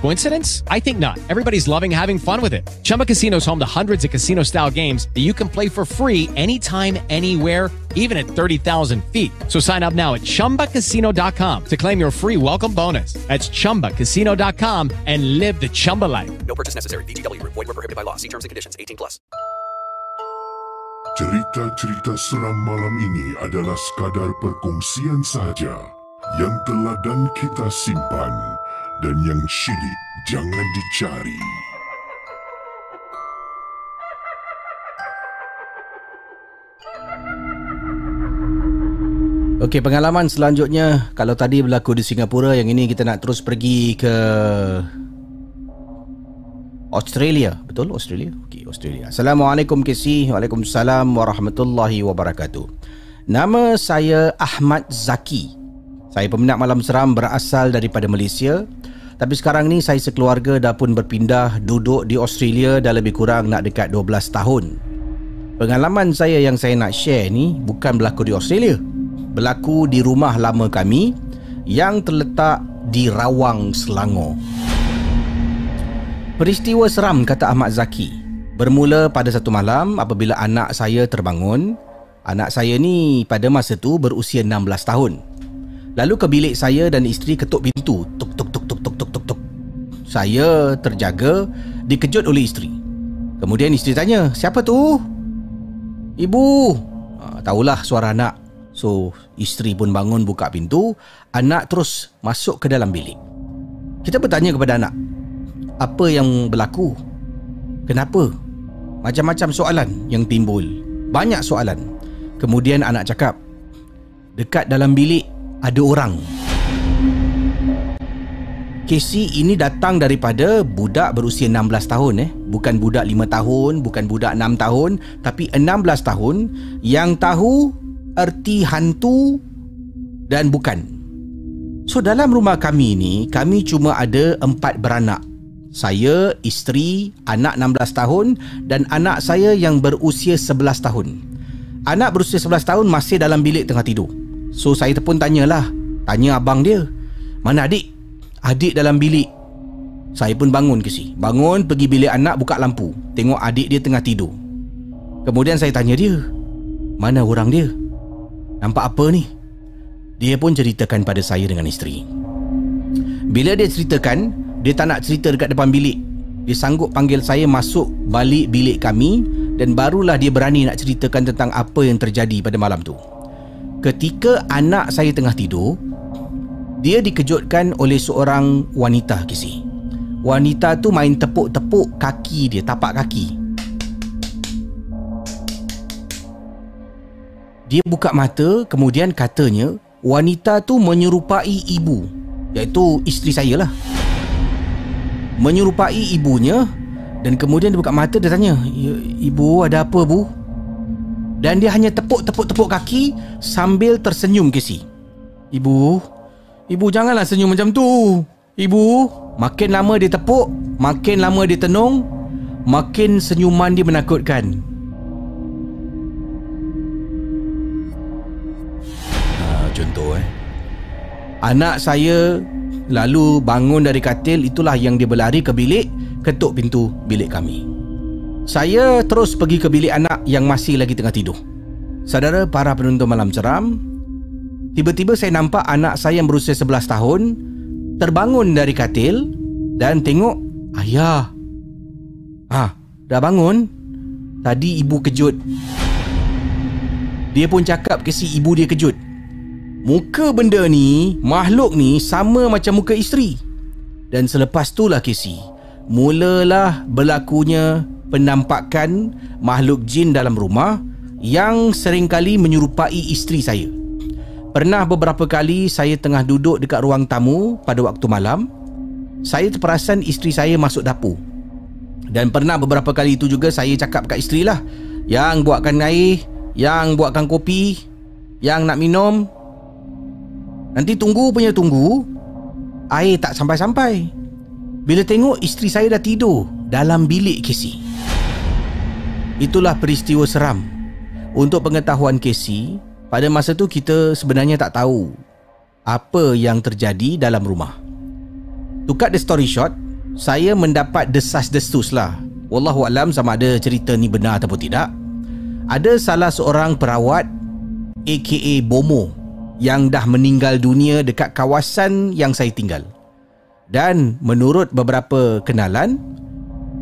Coincidence? I think not. Everybody's loving having fun with it. Chumba Casino is home to hundreds of casino style games that you can play for free anytime, anywhere, even at 30,000 feet. So sign up now at chumbacasino.com to claim your free welcome bonus. That's chumbacasino.com and live the Chumba life. No purchase necessary. VGW Group. Void were prohibited by law. See terms and conditions. 18 plus. Cerita-cerita seram malam ini adalah sekadar perkongsian sahaja yang teladan kita simpan dan yang syilid jangan dicari. Okey, pengalaman selanjutnya kalau tadi berlaku di Singapura, yang ini kita nak terus pergi ke Australia. Betul Australia? Okey, Australia. Assalamualaikum KC. Waalaikumsalam warahmatullahi wabarakatuh. Nama saya Ahmad Zaki. Saya peminat malam seram berasal daripada Malaysia. Tapi sekarang ni saya sekeluarga dah pun berpindah duduk di Australia dah lebih kurang nak dekat 12 tahun. Pengalaman saya yang saya nak share ni bukan berlaku di Australia. Berlaku di rumah lama kami yang terletak di Rawang, Selangor. Peristiwa seram kata Ahmad Zaki bermula pada satu malam apabila anak saya terbangun. Anak saya ni pada masa tu berusia 16 tahun. Lalu ke bilik saya dan isteri ketuk pintu. Tuk tuk tuk. Saya terjaga dikejut oleh isteri. Kemudian isteri tanya, "Siapa tu?" "Ibu." Ha, tahulah suara anak. So, isteri pun bangun buka pintu, anak terus masuk ke dalam bilik. Kita bertanya kepada anak, "Apa yang berlaku? Kenapa?" Macam-macam soalan yang timbul. Banyak soalan. Kemudian anak cakap, "Dekat dalam bilik ada orang." Casey ini datang daripada budak berusia 16 tahun eh. Bukan budak 5 tahun, bukan budak 6 tahun, tapi 16 tahun yang tahu erti hantu dan bukan. So dalam rumah kami ni, kami cuma ada empat beranak. Saya, isteri, anak 16 tahun dan anak saya yang berusia 11 tahun. Anak berusia 11 tahun masih dalam bilik tengah tidur. So saya pun tanyalah, tanya abang dia. Mana adik? Adik dalam bilik. Saya pun bangun ke si. Bangun pergi bilik anak buka lampu. Tengok adik dia tengah tidur. Kemudian saya tanya dia, mana orang dia? Nampak apa ni? Dia pun ceritakan pada saya dengan isteri. Bila dia ceritakan, dia tak nak cerita dekat depan bilik. Dia sanggup panggil saya masuk balik bilik kami dan barulah dia berani nak ceritakan tentang apa yang terjadi pada malam tu. Ketika anak saya tengah tidur, dia dikejutkan oleh seorang wanita kisi. Wanita tu main tepuk-tepuk kaki dia, tapak kaki. Dia buka mata kemudian katanya wanita tu menyerupai ibu iaitu isteri saya lah. Menyerupai ibunya dan kemudian dia buka mata dia tanya, "Ya, "Ibu ada apa, Bu?" Dan dia hanya tepuk-tepuk-tepuk kaki sambil tersenyum Casey. "Ibu, ibu janganlah senyum macam tu. Ibu." Makin lama dia tepuk, makin lama dia tenung, makin senyuman dia menakutkan. Ha, contoh eh. Anak saya lalu bangun dari katil itulah yang dia berlari ke bilik ketuk pintu bilik kami. Saya terus pergi ke bilik anak yang masih lagi tengah tidur. Saudara para penonton malam ceram, tiba-tiba saya nampak anak saya yang berusia 11 tahun terbangun dari katil dan tengok ayah. Ah, dah bangun? Tadi ibu kejut. Dia pun cakap ke si ibu dia kejut. Muka benda ni, makhluk ni sama macam muka isteri. Dan selepas itulah Casey, mulalah berlakunya penampakan makhluk jin dalam rumah yang seringkali menyerupai isteri saya. Pernah beberapa kali saya tengah duduk dekat ruang tamu pada waktu malam, saya terperasan isteri saya masuk dapur. Dan pernah beberapa kali itu juga saya cakap kat isteri lah, yang buatkan air, yang buatkan kopi, yang nak minum. Nanti tunggu punya tunggu, air tak sampai-sampai. Bila tengok isteri saya dah tidur dalam bilik Casey. Itulah peristiwa seram. Untuk pengetahuan Casey, pada masa tu kita sebenarnya tak tahu apa yang terjadi dalam rumah. To cut the story short, saya mendapat desas-desus lah. Wallahu alam sama ada cerita ni benar ataupun tidak. Ada salah seorang perawat aka Bomo yang dah meninggal dunia dekat kawasan yang saya tinggal. Dan menurut beberapa kenalan,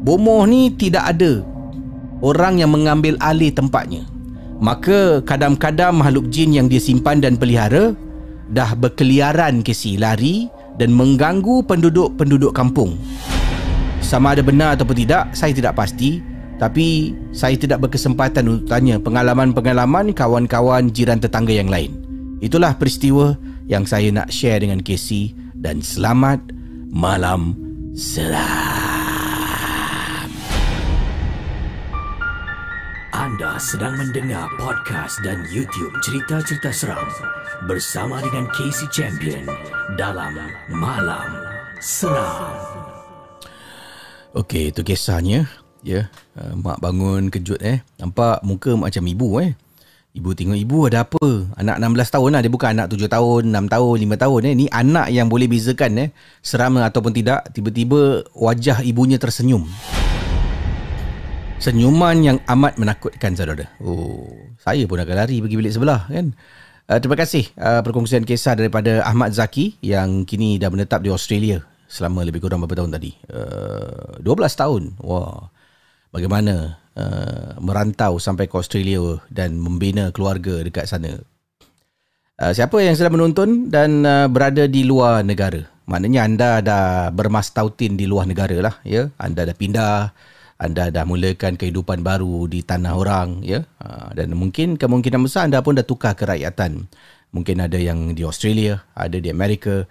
Bomo ni tidak ada orang yang mengambil alih tempatnya. Maka kadam-kadam makhluk jin yang dia simpan dan pelihara dah berkeliaran ke si lari dan mengganggu penduduk-penduduk kampung. Sama ada benar ataupun tidak, saya tidak pasti. Tapi saya tidak berkesempatan untuk tanya pengalaman-pengalaman kawan-kawan jiran tetangga yang lain. Itulah peristiwa yang saya nak share dengan Casey dan selamat malam selam. Sedang mendengar podcast dan YouTube cerita-cerita seram bersama dengan Casey Champion dalam Malam Seram. Okey, itu kisahnya. Ya, uh, mak bangun kejut eh. Nampak muka macam ibu eh. Ibu tengok ibu ada apa? Anak 16 tahun lah. Dia bukan anak 7 tahun, 6 tahun, 5 tahun eh. Ni anak yang boleh bezakan eh. Seram ataupun tidak. Tiba-tiba wajah ibunya tersenyum. Senyuman yang amat menakutkan saudara. Oh, saya pun akan lari pergi bilik sebelah kan. Uh, terima kasih uh, perkongsian kisah daripada Ahmad Zaki yang kini dah menetap di Australia selama lebih kurang berapa tahun tadi? Uh, 12 tahun. Wah. Bagaimana uh, merantau sampai ke Australia dan membina keluarga dekat sana. Uh, siapa yang sedang menonton dan uh, berada di luar negara? Maknanya anda dah bermastautin di luar negara lah. Ya? Anda dah pindah anda dah mulakan kehidupan baru di tanah orang ya. Ha, dan mungkin kemungkinan besar anda pun dah tukar kerakyatan. Mungkin ada yang di Australia ada di Amerika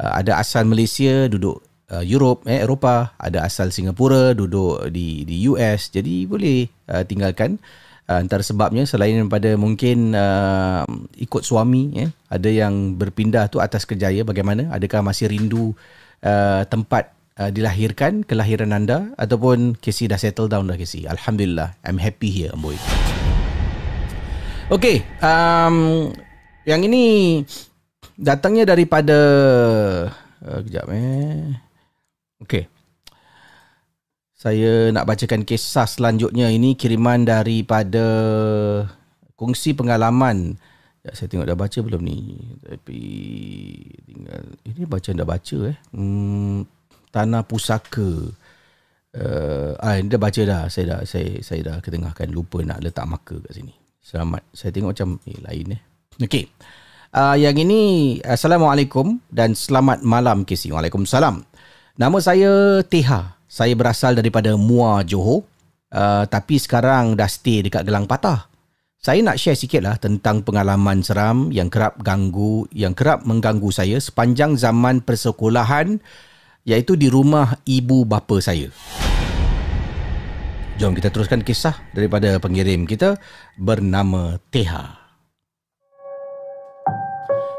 ha, ada asal Malaysia duduk uh, Europe eh Eropah ada asal Singapura duduk di di US jadi boleh uh, tinggalkan. Uh, antara sebabnya selain daripada mungkin uh, ikut suami ya ada yang berpindah tu atas kerjaya bagaimana? Adakah masih rindu uh, tempat uh, dilahirkan kelahiran anda ataupun Casey dah settle down dah Casey. Alhamdulillah. I'm happy here boy. Okay. Um, yang ini datangnya daripada uh, kejap eh. Okay. Saya nak bacakan kisah selanjutnya ini kiriman daripada kongsi pengalaman. Ya, saya tengok dah baca belum ni. Tapi tinggal ini baca dah baca eh. Hmm, tanah pusaka. Uh, ah, dia baca dah. Saya dah saya saya dah ketengahkan lupa nak letak marker kat sini. Selamat. Saya tengok macam eh, lain eh. Okey. Uh, yang ini Assalamualaikum dan selamat malam Kisi. Waalaikumsalam. Nama saya Teha. Saya berasal daripada Mua Johor. Uh, tapi sekarang dah stay dekat Gelang Patah. Saya nak share sikit lah tentang pengalaman seram yang kerap ganggu, yang kerap mengganggu saya sepanjang zaman persekolahan iaitu di rumah ibu bapa saya. Jom kita teruskan kisah daripada pengirim kita bernama Teha.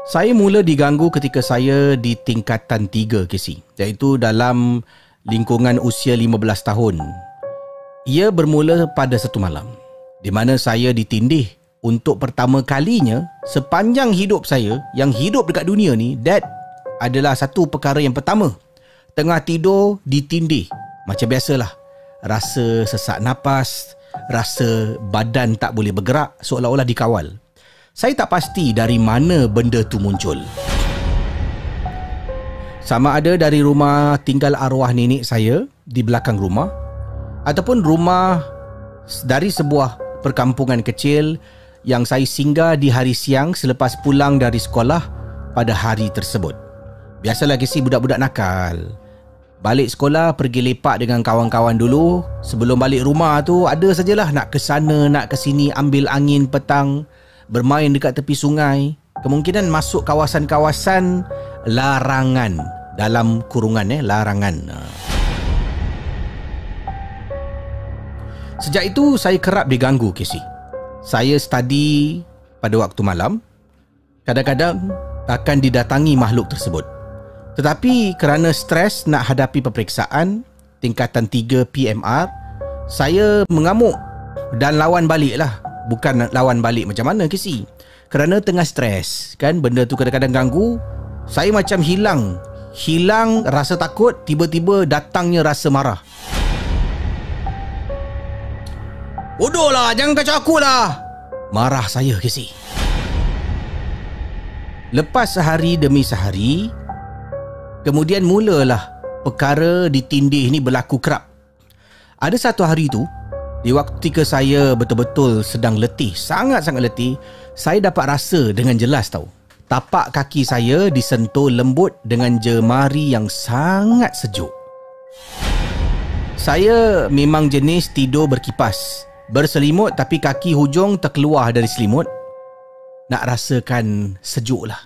Saya mula diganggu ketika saya di tingkatan 3 KC iaitu dalam lingkungan usia 15 tahun. Ia bermula pada satu malam di mana saya ditindih untuk pertama kalinya sepanjang hidup saya yang hidup dekat dunia ni that adalah satu perkara yang pertama Tengah tidur ditindih. Macam biasalah. Rasa sesak napas Rasa badan tak boleh bergerak Seolah-olah dikawal. Saya tak pasti dari mana benda tu muncul. Sama ada dari rumah tinggal arwah nenek saya Di belakang rumah Ataupun rumah dari sebuah perkampungan kecil Yang saya singgah di hari siang selepas pulang dari sekolah Pada hari tersebut. Biasalah kisi budak-budak nakal Balik sekolah pergi lepak dengan kawan-kawan dulu. Sebelum balik rumah tu ada sajalah nak ke sana nak ke sini ambil angin petang Bermain dekat tepi sungai. Kemungkinan masuk kawasan-kawasan larangan Dalam kurungan eh larangan. Sejak itu saya kerap diganggu Casey. Saya study pada waktu malam. Kadang-kadang akan didatangi makhluk tersebut tetapi kerana stres nak hadapi peperiksaan tingkatan 3 PMR, saya mengamuk Dan lawan balik lah Bukan lawan balik macam mana Casey Kerana tengah stres Kan? Benda tu kadang-kadang ganggu. Saya macam hilang. Hilang rasa takut Tiba-tiba datangnya rasa marah. Bodoh lah Jangan kacau aku lah. Marah saya Casey Lepas sehari demi sehari Kemudian mulalah Perkara ditindih ni berlaku kerap. Ada satu hari tu Di waktu ketika saya betul-betul sedang letih Sangat-sangat letih Saya dapat rasa dengan jelas tau. Tapak kaki saya disentuh lembut dengan jemari yang sangat sejuk. Saya memang jenis tidur berkipas Berselimut tapi kaki hujung terkeluar dari selimut. Nak rasakan sejuk lah.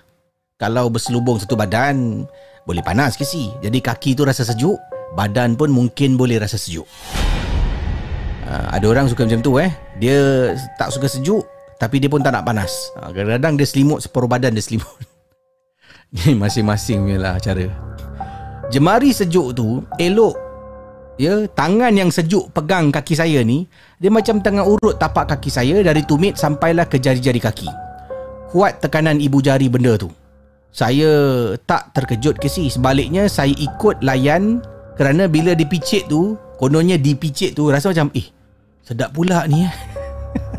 Kalau berselubung satu badan, boleh panas ke si? Jadi kaki tu rasa sejuk, badan pun mungkin boleh rasa sejuk. Uh, ada orang suka macam tu eh. Dia tak suka sejuk, tapi dia pun tak nak panas. Uh, kadang-kadang dia selimut separuh badan dia selimut. Ini masing-masing lah cara. Jemari sejuk tu elok ya tangan yang sejuk pegang kaki saya ni dia macam tengah urut tapak kaki saya dari tumit sampailah ke jari-jari kaki kuat tekanan ibu jari benda tu. Saya tak terkejut ke si. Sebaliknya saya ikut layan kerana bila dipicit tu, kononnya dipicit tu rasa macam eh sedap pula ni eh.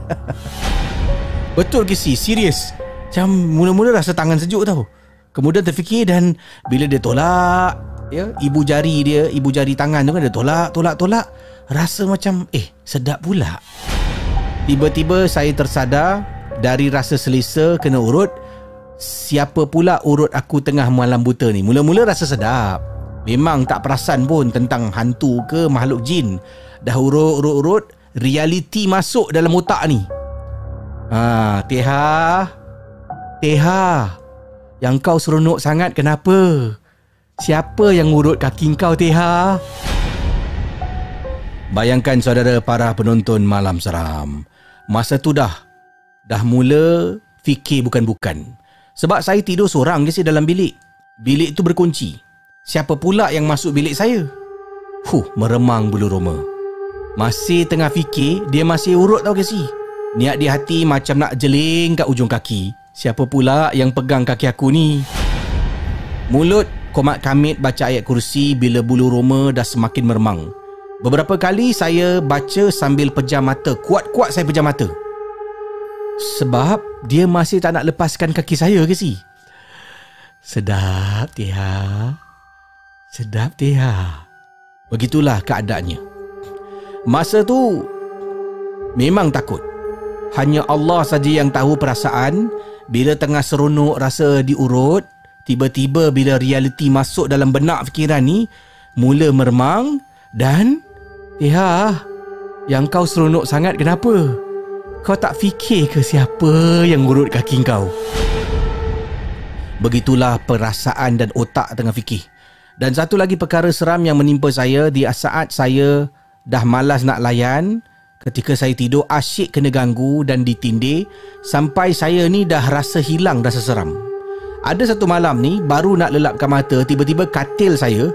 Betul ke si? Serius. Macam mula-mula rasa tangan sejuk tau. Kemudian terfikir dan bila dia tolak ya, ibu jari dia, ibu jari tangan tu kan dia tolak, tolak, tolak. Rasa macam eh sedap pula. Tiba-tiba saya tersadar dari rasa selesa kena urut Siapa pula urut aku tengah malam buta ni? Mula-mula rasa sedap. Memang tak perasan pun tentang hantu ke makhluk jin. Dah urut-urut-urut Realiti masuk dalam otak ni. Ha, Teha. Teha. Yang kau seronok sangat kenapa? Siapa yang urut kaki kau Teha? Bayangkan saudara para penonton malam seram. Masa tu dah. Dah mula fikir bukan-bukan. Sebab saya tidur seorang je dalam bilik. Bilik tu berkunci. Siapa pula yang masuk bilik saya? Huh, meremang bulu roma. Masih tengah fikir, dia masih urut tau ke si? Niat di hati macam nak jeling kat ujung kaki. Siapa pula yang pegang kaki aku ni? Mulut komat kamit baca ayat kursi bila bulu roma dah semakin meremang. Beberapa kali saya baca sambil pejam mata. Kuat-kuat saya pejam mata. Sebab dia masih tak nak lepaskan kaki saya ke si? Sedap Tia. Sedap Tia. Begitulah keadaannya. Masa tu memang takut. Hanya Allah saja yang tahu perasaan bila tengah seronok rasa diurut, tiba-tiba bila realiti masuk dalam benak fikiran ni, mula meremang dan Tia, yang kau seronok sangat kenapa? Kau tak fikir ke siapa yang urut kaki kau? Begitulah perasaan dan otak tengah fikir. Dan satu lagi perkara seram yang menimpa saya di saat saya dah malas nak layan ketika saya tidur asyik kena ganggu dan ditindih sampai saya ni dah rasa hilang rasa seram. Ada satu malam ni baru nak lelapkan mata tiba-tiba katil saya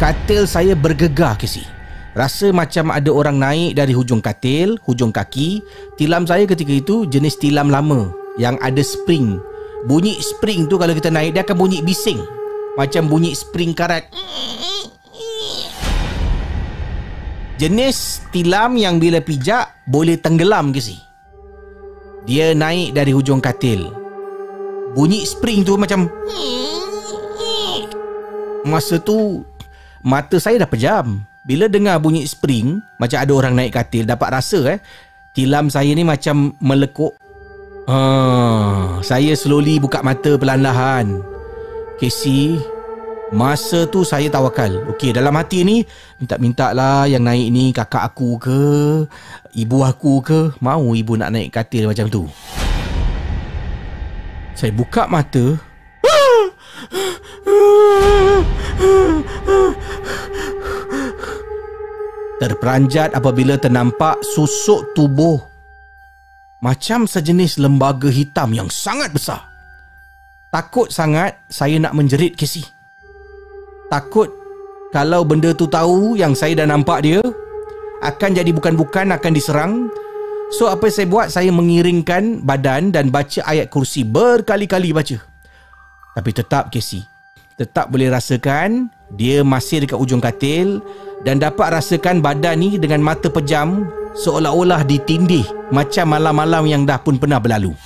katil saya bergegar ke si. Rasa macam ada orang naik dari hujung katil, hujung kaki. Tilam saya ketika itu jenis tilam lama yang ada spring. Bunyi spring tu kalau kita naik dia akan bunyi bising. Macam bunyi spring karat. Jenis tilam yang bila pijak boleh tenggelam ke si? Dia naik dari hujung katil. Bunyi spring tu macam Masa tu mata saya dah pejam. Bila dengar bunyi spring Macam ada orang naik katil Dapat rasa eh. Tilam saya ni macam melekuk. Ah, Saya slowly buka mata perlahan-lahan. Casey Masa tu saya tawakal Okey dalam hati ni Minta-minta lah yang naik ni Kakak aku ke Ibu aku ke. Mau ibu nak naik katil macam tu? Saya buka mata Terperanjat apabila ternampak susuk tubuh. Macam sejenis lembaga hitam yang sangat besar. Takut sangat saya nak menjerit Casey. Takut kalau benda tu tahu yang saya dah nampak dia akan jadi bukan-bukan akan diserang. So apa saya buat? Saya mengiringkan badan Dan baca ayat kursi Berkali-kali baca. Tapi tetap Casey Tetap boleh rasakan Dia masih dekat ujung katil Dan dapat rasakan badan ni Dengan mata pejam Seolah-olah ditindih Macam malam-malam yang dah pun pernah berlalu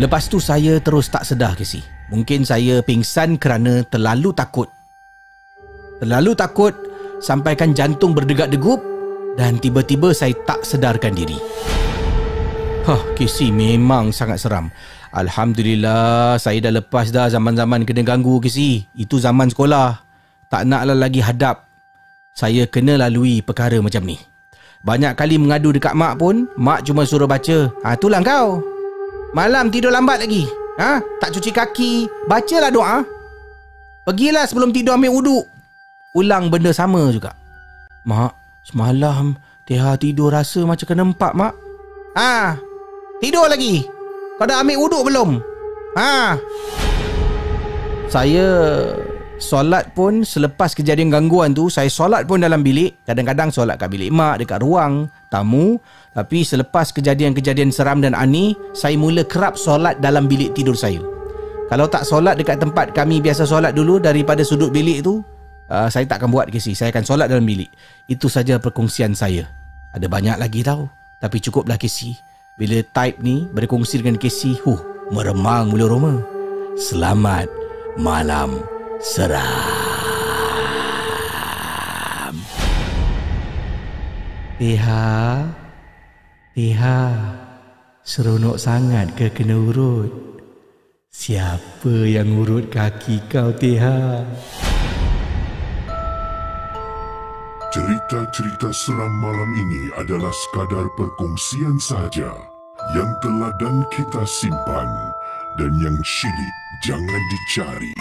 Lepas tu saya terus tak sedar Casey Mungkin saya pingsan kerana terlalu takut Terlalu takut Sampaikan jantung berdegup-degup dan tiba-tiba saya tak sedarkan diri. Hah, Casey memang sangat seram. Alhamdulillah, saya dah lepas dah zaman-zaman kena ganggu Casey. Itu zaman sekolah. Tak naklah lagi hadap. Saya kena lalui perkara macam ni. Banyak kali mengadu dekat mak pun, mak cuma suruh baca. Ha, itulah kau. Malam tidur lambat lagi. Ha? Tak cuci kaki. Bacalah doa. Pergilah sebelum tidur ambil uduk. Ulang benda sama juga. Mak, Semalam Teha tidur rasa macam kena empat mak Ha Tidur lagi Kau dah ambil wuduk belum Ha Saya Solat pun selepas kejadian gangguan tu Saya solat pun dalam bilik Kadang-kadang solat kat bilik mak Dekat ruang tamu Tapi selepas kejadian-kejadian seram dan ani Saya mula kerap solat dalam bilik tidur saya Kalau tak solat dekat tempat kami biasa solat dulu Daripada sudut bilik tu uh, saya tak akan buat kesi. Saya akan solat dalam bilik. Itu saja perkongsian saya. Ada banyak lagi tahu. Tapi cukuplah kesi. Bila type ni berkongsi dengan kesi, huh, meremang mula roma. Selamat malam seram. Tiha, Tiha, seronok sangat ke kena urut? Siapa yang urut kaki kau, Tiha? Cerita-cerita seram malam ini adalah sekadar perkongsian sahaja yang telah dan kita simpan dan yang syilid jangan dicari.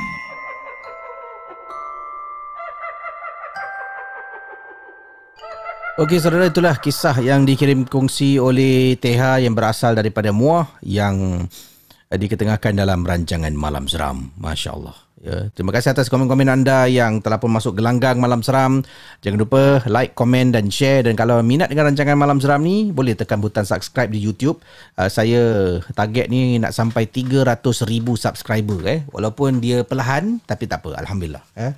Okey saudara itulah kisah yang dikirim kongsi oleh Teha yang berasal daripada Muah yang diketengahkan dalam rancangan Malam Seram. Masya Allah. Ya, terima kasih atas komen-komen anda yang telah pun masuk gelanggang Malam Seram. Jangan lupa like, komen dan share. Dan kalau minat dengan rancangan Malam Seram ni, boleh tekan butang subscribe di YouTube. Uh, saya target ni nak sampai 300 ribu subscriber. Eh. Walaupun dia perlahan, tapi tak apa. Alhamdulillah. Eh.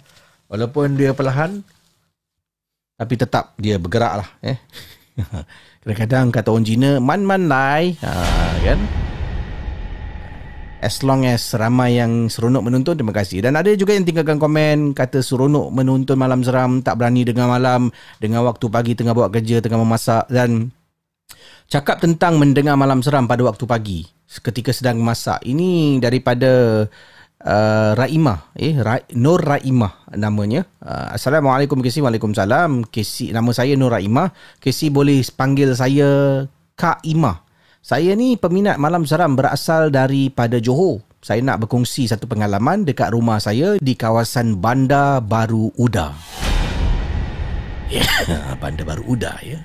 Walaupun dia perlahan, tapi tetap dia bergerak lah. Eh. Kadang-kadang kata orang Cina, man-man lai. Ha, kan? As long as ramai yang seronok menonton terima kasih. Dan ada juga yang tinggalkan komen kata seronok menonton malam seram tak berani dengar malam dengan waktu pagi tengah buat kerja tengah memasak dan cakap tentang mendengar malam seram pada waktu pagi ketika sedang memasak ini daripada uh, Raimah eh Ra- Nur Raimah namanya. Uh, Assalamualaikum Kesi Waalaikumsalam. Kesi nama saya Nur Raimah. Kesi boleh panggil saya Kak Imah saya ni peminat malam seram berasal daripada Johor. Saya nak berkongsi satu pengalaman dekat rumah saya di kawasan Bandar Baru Uda. Ya, Bandar Baru Uda ya.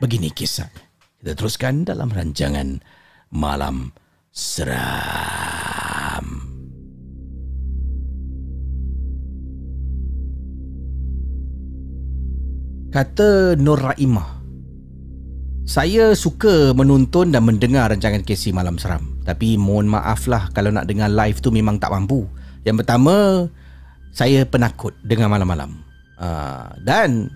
Begini kisah. Kita teruskan dalam rancangan Malam Seram. Kata Nur Raimah, saya suka menonton dan mendengar rancangan KC Malam Seram. Tapi mohon maaf lah kalau nak dengar live tu memang tak mampu. Yang pertama, saya penakut dengar malam-malam. Uh, dan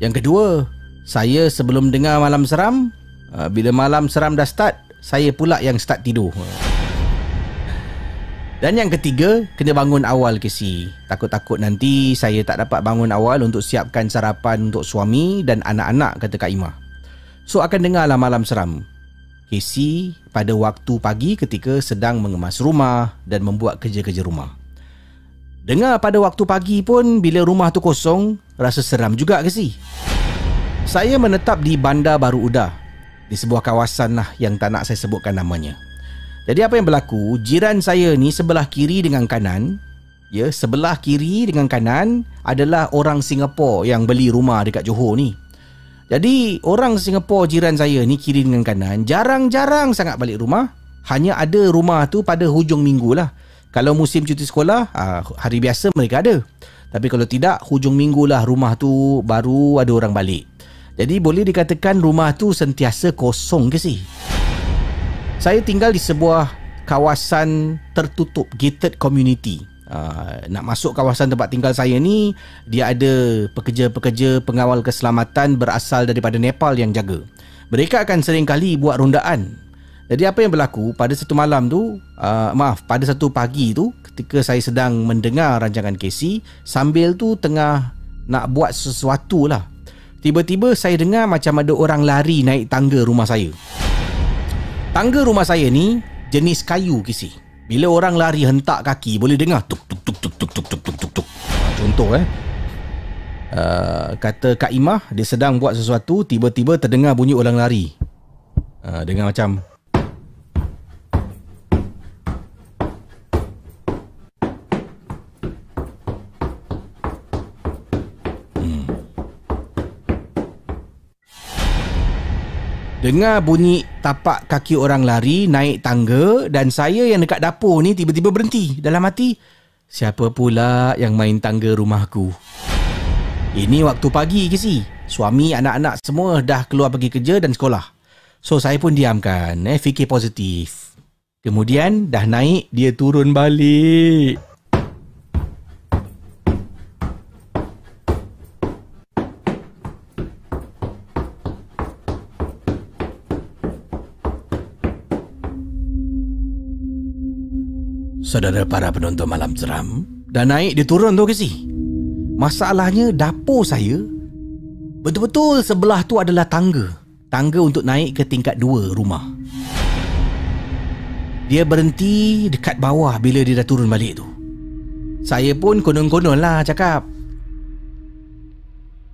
yang kedua, saya sebelum dengar Malam Seram, uh, bila Malam Seram dah start, saya pula yang start tidur. Dan yang ketiga, kena bangun awal KC. Takut-takut nanti saya tak dapat bangun awal untuk siapkan sarapan untuk suami dan anak-anak kata Kak Imah. So akan dengarlah malam seram. Casey pada waktu pagi ketika sedang mengemas rumah dan membuat kerja-kerja rumah. Dengar pada waktu pagi pun bila rumah tu kosong, rasa seram juga Casey. Saya menetap di Bandar Baru Udah di sebuah kawasan lah yang tak nak saya sebutkan namanya. Jadi apa yang berlaku, jiran saya ni sebelah kiri dengan kanan, ya, sebelah kiri dengan kanan adalah orang Singapura yang beli rumah dekat Johor ni. Jadi orang Singapura jiran saya ni kiri dengan kanan jarang-jarang sangat balik rumah. Hanya ada rumah tu pada hujung minggu lah. Kalau musim cuti sekolah, ah, hari biasa mereka ada. Tapi kalau tidak, hujung minggu lah rumah tu baru ada orang balik. Jadi boleh dikatakan rumah tu sentiasa kosong ke sih? Saya tinggal di sebuah kawasan tertutup gated community. Uh, nak masuk kawasan tempat tinggal saya ni dia ada pekerja-pekerja pengawal keselamatan berasal daripada Nepal yang jaga. Mereka akan sering kali buat rondaan. Jadi apa yang berlaku pada satu malam tu, uh, maaf, pada satu pagi tu ketika saya sedang mendengar rancangan Casey sambil tu tengah nak buat sesuatu lah. Tiba-tiba saya dengar macam ada orang lari naik tangga rumah saya. Tangga rumah saya ni jenis kayu kisi. Bila orang lari hentak kaki boleh dengar tuk tuk tuk tuk tuk tuk tuk tuk tuk tuk. Contoh eh. Uh, kata Kak Imah dia sedang buat sesuatu tiba-tiba terdengar bunyi orang lari. Uh, dengar macam Dengar bunyi tapak kaki orang lari naik tangga dan saya yang dekat dapur ni tiba-tiba berhenti. Dalam hati, siapa pula yang main tangga rumahku? Ini waktu pagi ke si? Suami, anak-anak semua dah keluar pergi kerja dan sekolah. So saya pun diamkan, eh, fikir positif. Kemudian dah naik, dia turun balik. Saudara para penonton malam seram Dah naik dia turun tu ke si Masalahnya dapur saya Betul-betul sebelah tu adalah tangga. Tangga untuk naik ke tingkat dua rumah. Dia berhenti dekat bawah bila dia dah turun balik tu. Saya pun konon-konon lah cakap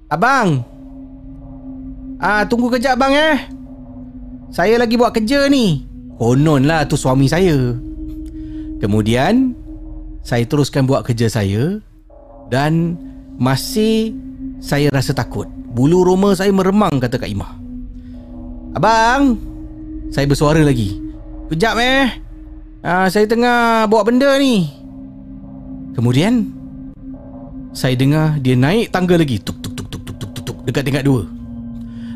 Abang Ah Tunggu kejap bang eh. Saya lagi buat kerja ni. Konon lah tu suami saya Kemudian saya teruskan buat kerja saya dan masih saya rasa takut. Bulu roma saya meremang kata Kak Imah. Abang, saya bersuara lagi. Kejap eh. Ah, saya tengah bawa benda ni. Kemudian saya dengar dia naik tangga lagi. Tuk tuk tuk tuk tuk tuk tuk dekat tingkat dua.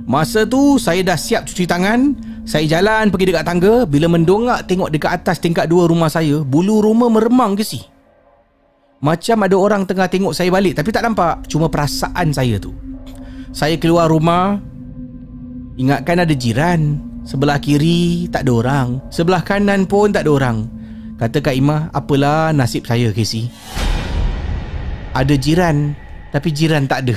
Masa tu saya dah siap cuci tangan saya jalan pergi dekat tangga Bila mendongak tengok dekat atas tingkat dua rumah saya Bulu rumah meremang ke si? Macam ada orang tengah tengok saya balik Tapi tak nampak. Cuma perasaan saya tu. Saya keluar rumah Ingatkan ada jiran. Sebelah kiri tak ada orang. Sebelah kanan pun tak ada orang. Kata Kak Imah Apalah nasib saya Casey? Ada jiran Tapi jiran tak ada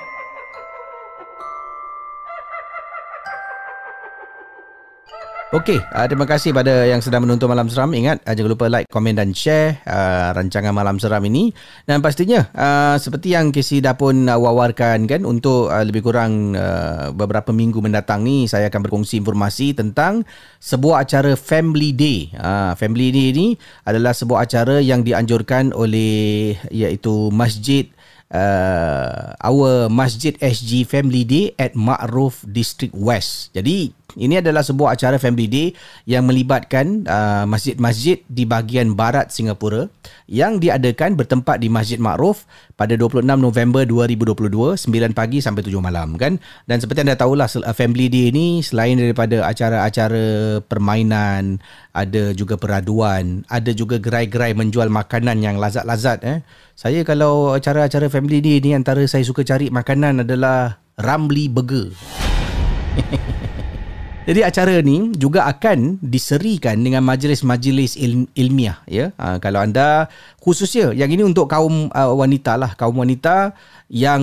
Okey, uh, terima kasih pada yang sedang menonton Malam Seram. Ingat, uh, jangan lupa like, komen dan share uh, rancangan Malam Seram ini. Dan pastinya, uh, seperti yang Casey dah pun uh, wawarkan kan, untuk uh, lebih kurang uh, beberapa minggu mendatang ni, saya akan berkongsi informasi tentang sebuah acara Family Day. Uh, Family Day ini adalah sebuah acara yang dianjurkan oleh iaitu Masjid uh, our Masjid SG Family Day at Ma'ruf District West. Jadi ini adalah sebuah acara Family Day yang melibatkan uh, masjid-masjid di bahagian barat Singapura yang diadakan bertempat di Masjid Ma'ruf pada 26 November 2022 9 pagi sampai 7 malam kan? Dan seperti anda tahulah uh, Family Day ini selain daripada acara-acara permainan ada juga peraduan ada juga gerai-gerai menjual makanan yang lazat-lazat eh? Saya kalau acara-acara Family Day ni antara saya suka cari makanan adalah Ramly Burger Jadi acara ni juga akan diserikan dengan majlis-majlis il- ilmiah ya. Ha, kalau anda khususnya yang ini untuk kaum uh, wanita lah, kaum wanita yang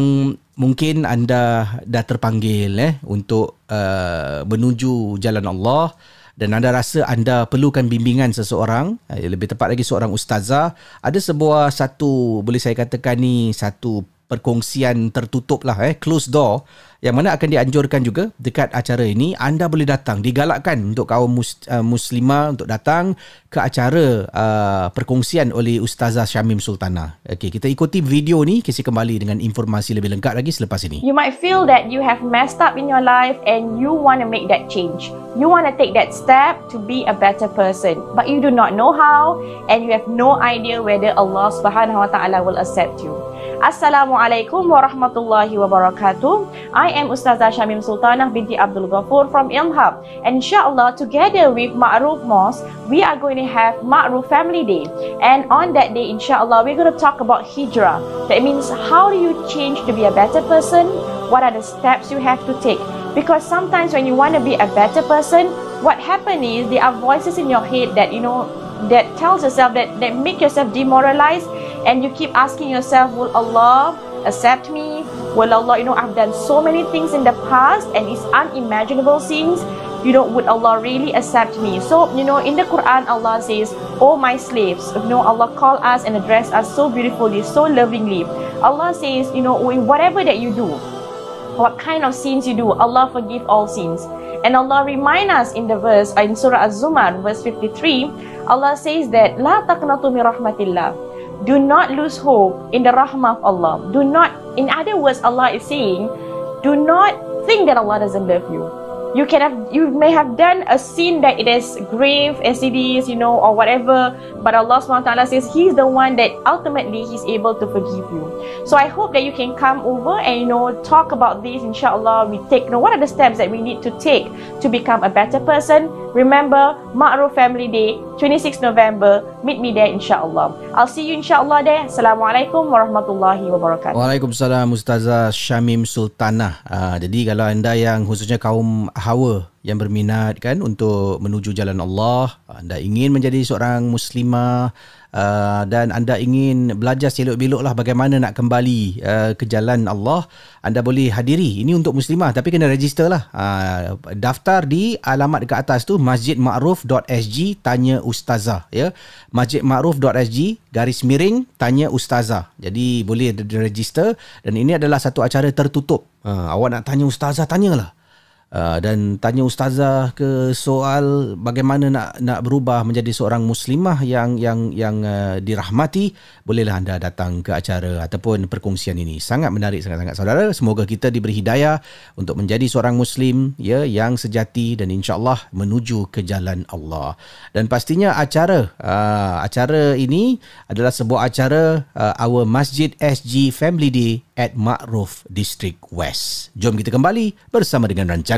mungkin anda dah terpanggil eh untuk uh, menuju jalan Allah dan anda rasa anda perlukan bimbingan seseorang, uh, lebih tepat lagi seorang ustazah, ada sebuah satu boleh saya katakan ni satu perkongsian tertutup lah eh closed door yang mana akan dianjurkan juga dekat acara ini anda boleh datang digalakkan untuk kaum mus, uh, muslimah untuk datang ke acara uh, perkongsian oleh Ustazah Syamim Sultana. Okey, kita ikuti video ni kisah kembali dengan informasi lebih lengkap lagi selepas ini. You might feel that you have messed up in your life and you want to make that change. You want to take that step to be a better person, but you do not know how and you have no idea whether Allah Subhanahu Wa Taala will accept you. Assalamualaikum warahmatullahi wabarakatuh. I am Ustazah Shamim Sultanah binti Abdul Ghafur from Ilmhab. And inshallah, together with Ma'ruf Mosque, we are going to have Ma'ruf Family Day. And on that day, inshallah, we're going to talk about hijrah. That means how do you change to be a better person? What are the steps you have to take? Because sometimes when you want to be a better person, what happens is there are voices in your head that, you know, that tells yourself that, that make yourself demoralized and you keep asking yourself, will Allah accept me? Will Allah, you know, I've done so many things in the past and it's unimaginable things. You know, would Allah really accept me? So, you know, in the Quran, Allah says, Oh, my slaves, you know, Allah call us and address us so beautifully, so lovingly. Allah says, you know, whatever that you do, what kind of sins you do, Allah forgive all sins. And Allah remind us in the verse in Surah Az-Zumar, verse 53, Allah says that, La taqnatu min rahmatillah do not lose hope in the rahmah of Allah. Do not, in other words, Allah is saying, do not think that Allah doesn't love you. You can have, you may have done a sin that it is grave is, you know, or whatever. But Allah SWT says He's the one that ultimately He's able to forgive you. So I hope that you can come over and you know talk about this. Inshallah, we take you know what are the steps that we need to take to become a better person. Remember, Ma'ruf Family Day, 26 November. Meet me there, inshallah. I'll see you, inshallah, there. Assalamualaikum warahmatullahi wabarakatuh. Waalaikumsalam Ustazah Syamim Sultanah. Uh, jadi kalau anda yang khususnya kaum hawa yang berminat kan untuk menuju jalan Allah, anda ingin menjadi seorang muslimah uh, dan anda ingin belajar selok-belok lah bagaimana nak kembali uh, ke jalan Allah, anda boleh hadiri. Ini untuk muslimah tapi kena register lah. Uh, daftar di alamat dekat atas tu masjidma'ruf.sg tanya ustazah ya. masjidma'ruf.sg garis miring tanya ustazah. Jadi boleh register dan ini adalah satu acara tertutup. Uh, awak nak tanya ustazah tanyalah. Uh, dan tanya ustazah ke soal bagaimana nak nak berubah menjadi seorang muslimah yang yang yang uh, dirahmati bolehlah anda datang ke acara ataupun perkongsian ini. Sangat menarik sangat-sangat saudara. Semoga kita diberi hidayah untuk menjadi seorang muslim ya yang sejati dan insyaallah menuju ke jalan Allah. Dan pastinya acara uh, acara ini adalah sebuah acara uh, our Masjid SG Family Day at Ma'ruf District West. Jom kita kembali bersama dengan rancangan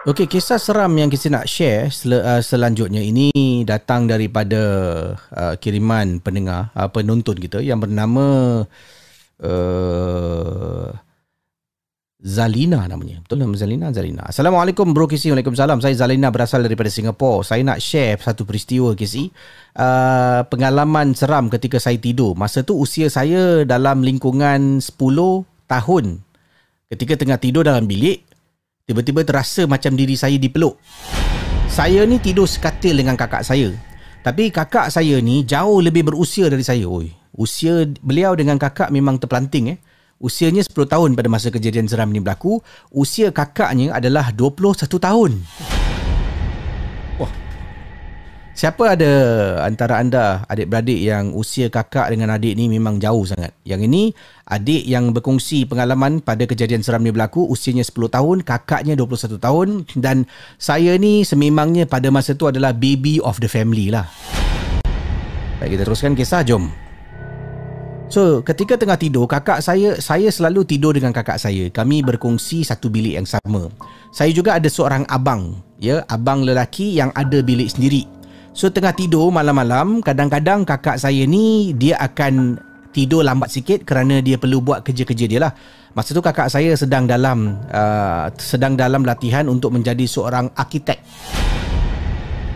Okey, kisah seram yang kita nak share sel- uh, selanjutnya ini datang daripada uh, kiriman pendengar, uh, penonton kita yang bernama uh, Zalina namanya. Betul nama Zalina? Zalina. Assalamualaikum Bro Kisi. Waalaikumsalam. Saya Zalina berasal daripada Singapura. Saya nak share satu peristiwa Kisi. Uh, pengalaman seram ketika saya tidur. Masa tu usia saya dalam lingkungan 10 tahun. Ketika tengah tidur dalam bilik, Tiba-tiba terasa macam diri saya dipeluk. Saya ni tidur sekatil dengan kakak saya. Tapi kakak saya ni jauh lebih berusia dari saya. Oi, usia beliau dengan kakak memang terpelanting eh. Usianya 10 tahun pada masa kejadian seram ni berlaku. Usia kakaknya adalah 21 tahun. Siapa ada antara anda adik-beradik yang usia kakak dengan adik ni memang jauh sangat? Yang ini adik yang berkongsi pengalaman pada kejadian seram ni berlaku usianya 10 tahun, kakaknya 21 tahun dan saya ni sememangnya pada masa tu adalah baby of the family lah. Baik kita teruskan kisah jom. So, ketika tengah tidur, kakak saya, saya selalu tidur dengan kakak saya. Kami berkongsi satu bilik yang sama. Saya juga ada seorang abang, ya, abang lelaki yang ada bilik sendiri. So tengah tidur malam-malam Kadang-kadang kakak saya ni Dia akan tidur lambat sikit Kerana dia perlu buat kerja-kerja dia lah Masa tu kakak saya sedang dalam uh, Sedang dalam latihan Untuk menjadi seorang arkitek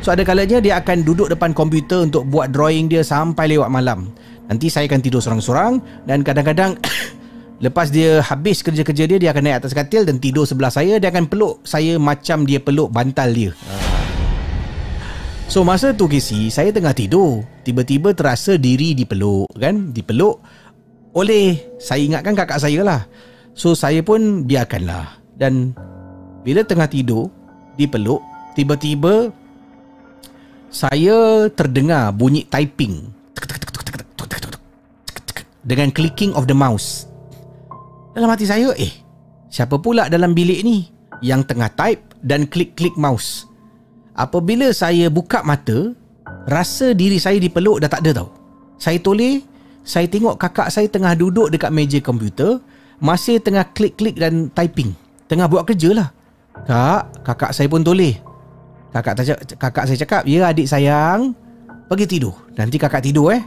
So ada kalanya dia akan duduk depan komputer untuk buat drawing dia sampai lewat malam. Nanti saya akan tidur sorang-sorang dan kadang-kadang lepas dia habis kerja-kerja dia dia akan naik atas katil dan tidur sebelah saya dia akan peluk saya macam dia peluk bantal dia. So masa tu KC saya tengah tidur tiba-tiba terasa diri dipeluk kan dipeluk oleh saya ingatkan kakak saya lah. So saya pun biarkanlah dan bila tengah tidur dipeluk tiba-tiba saya terdengar bunyi typing dengan clicking of the mouse. Dalam hati saya, eh, siapa pula dalam bilik ni yang tengah type dan klik-klik mouse? Apabila saya buka mata, rasa diri saya dipeluk dah tak ada tau. Saya toleh, saya tengok kakak saya tengah duduk dekat meja komputer, masih tengah klik-klik dan typing. Tengah buat kerja lah. Kak, kakak saya pun toleh. Kakak, kakak saya cakap, ya adik sayang, pergi tidur. Nanti kakak tidur eh.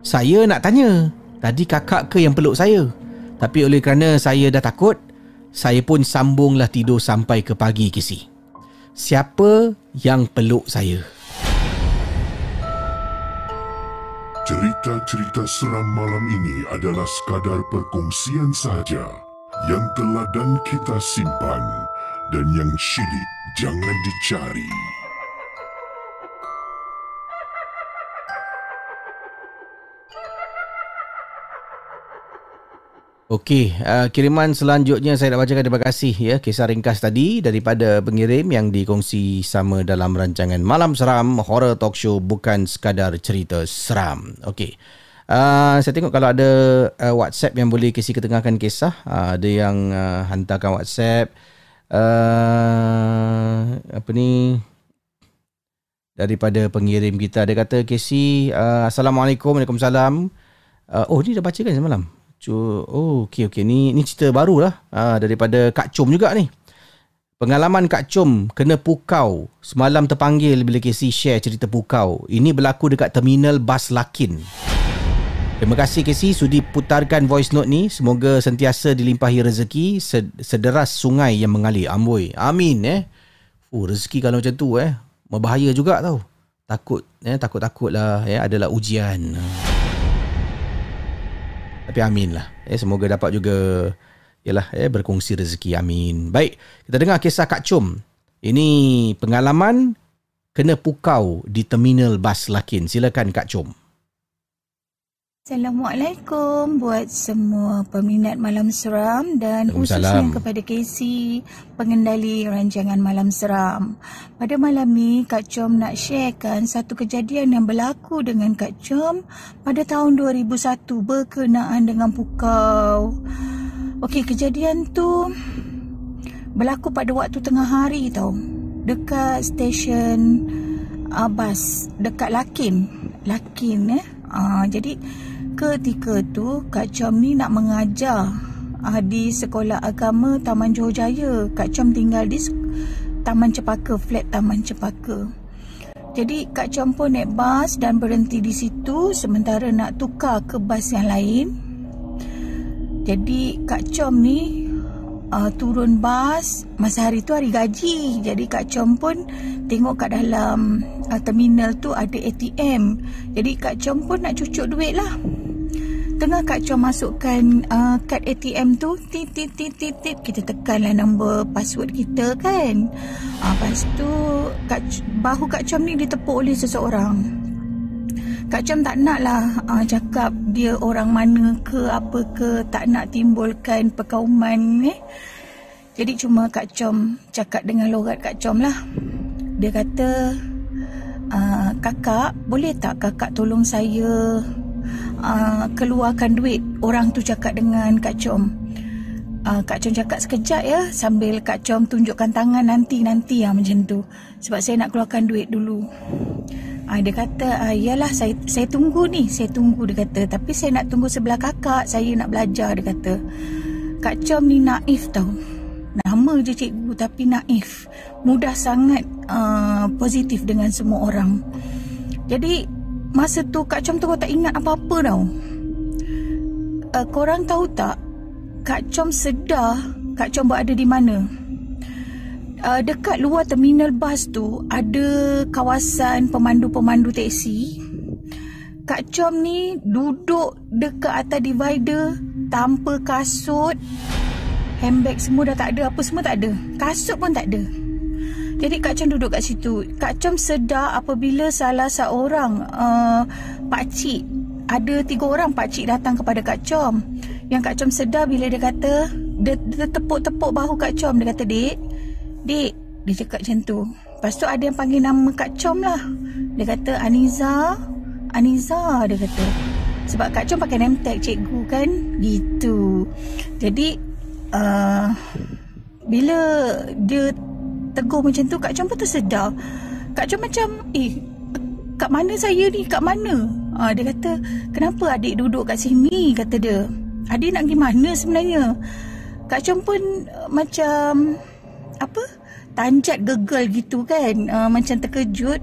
Saya nak tanya Tadi kakak ke yang peluk saya Tapi oleh kerana saya dah takut Saya pun sambunglah tidur sampai ke pagi kisi Siapa yang peluk saya? Cerita-cerita seram malam ini adalah sekadar perkongsian sahaja yang telah dan kita simpan dan yang syilid jangan dicari. Okey, uh, kiriman selanjutnya saya nak bacakan terima kasih ya kisah ringkas tadi daripada pengirim yang dikongsi sama dalam rancangan Malam Seram Horror Talk Show bukan sekadar cerita seram. Okey. Uh, saya tengok kalau ada uh, WhatsApp yang boleh kisi ketengahkan kisah, uh, ada yang uh, hantarkan WhatsApp uh, apa ni daripada pengirim kita dia kata Casey uh, Assalamualaikum Waalaikumsalam uh, oh ni dah baca kan semalam Oh, okey okey. Ni ni cerita baru lah ha, daripada Kak Cum juga ni. Pengalaman Kak Cum kena pukau. Semalam terpanggil bila Casey share cerita pukau. Ini berlaku dekat terminal bas Lakin. Terima kasih Casey sudi putarkan voice note ni. Semoga sentiasa dilimpahi rezeki sederas sungai yang mengalir. Amboi. Amin eh. Oh, rezeki kalau macam tu eh. Berbahaya juga tau. Takut eh takut-takut lah eh adalah ujian. Tapi amin lah. Eh, semoga dapat juga yalah, eh, berkongsi rezeki. Amin. Baik, kita dengar kisah Kak Cum. Ini pengalaman kena pukau di terminal bas Lakin. Silakan Kak Cum. Assalamualaikum buat semua peminat Malam Seram dan khususnya kepada Casey, pengendali rancangan Malam Seram. Pada malam ni, Kak Com nak sharekan satu kejadian yang berlaku dengan Kak Com pada tahun 2001 berkenaan dengan pukau. Okey, kejadian tu berlaku pada waktu tengah hari tau. Dekat stesen uh, bas, dekat Lakin. Lakin eh. Uh, jadi ketika tu Kak Com ni nak mengajar uh, di sekolah agama Taman Johor Jaya. Kak Com tinggal di Taman Cepaka, flat Taman Cepaka. Jadi Kak Com pun naik bas dan berhenti di situ sementara nak tukar ke bas yang lain. Jadi Kak Com ni uh, turun bas masa hari tu hari gaji. Jadi Kak Com pun tengok kat dalam uh, terminal tu ada ATM. Jadi Kak Com pun nak cucuk duit lah. Tengah Kak Chua masukkan uh, kad ATM tu tit tit tit tit tit kita tekanlah nombor password kita kan. Uh, lepas tu Kak, bahu Kak Chom ni ditepuk oleh seseorang. Kak Chom tak nak lah uh, cakap dia orang mana ke apa ke tak nak timbulkan perkauman eh. Jadi cuma Kak Chom cakap dengan logat Kak Chom lah. Dia kata, uh, kakak boleh tak kakak tolong saya uh, keluarkan duit orang tu cakap dengan Kak Com uh, Kak Com cakap sekejap ya sambil Kak Com tunjukkan tangan nanti-nanti ya, macam tu sebab saya nak keluarkan duit dulu uh, dia kata uh, yalah saya saya tunggu ni saya tunggu dia kata. Tapi saya nak tunggu sebelah kakak saya nak belajar dia kata. Kak Com ni naif tau. Nama je cikgu tapi naif. Mudah sangat uh, positif dengan semua orang. Jadi Masa tu Kak Com tu tak ingat apa-apa tau. Uh, Korang tahu tak Kak Com sedar Kak Com berada di mana uh, dekat luar terminal bas tu ada kawasan pemandu-pemandu teksi. Kak Com ni duduk dekat atas divider tanpa kasut. Handbag semua dah tak ada, apa semua tak ada. Kasut pun tak ada. Jadi Kak Com duduk kat situ. Kak Com sedar apabila salah seorang uh, pakcik, ada tiga orang pakcik datang kepada Kak Com. Yang Kak Com sedar bila dia kata, dia, dia tepuk-tepuk bahu Kak Com. Dia kata, Dek, Dek, dia cakap macam tu. Lepas tu ada yang panggil nama Kak Com lah. Dia kata, Aniza, Aniza, dia kata. Sebab Kak Com pakai name tag cikgu kan. Gitu. Jadi, uh, bila dia tegur macam tu, Kak Com pun tersedar. Kak Com macam, eh, kat mana saya ni? Kat mana? Uh, dia kata, kenapa adik duduk kat sini? Kata dia. Adik nak pergi mana sebenarnya? Kak Com pun uh, macam apa? Tanjat gegel gitu kan. Uh, macam terkejut.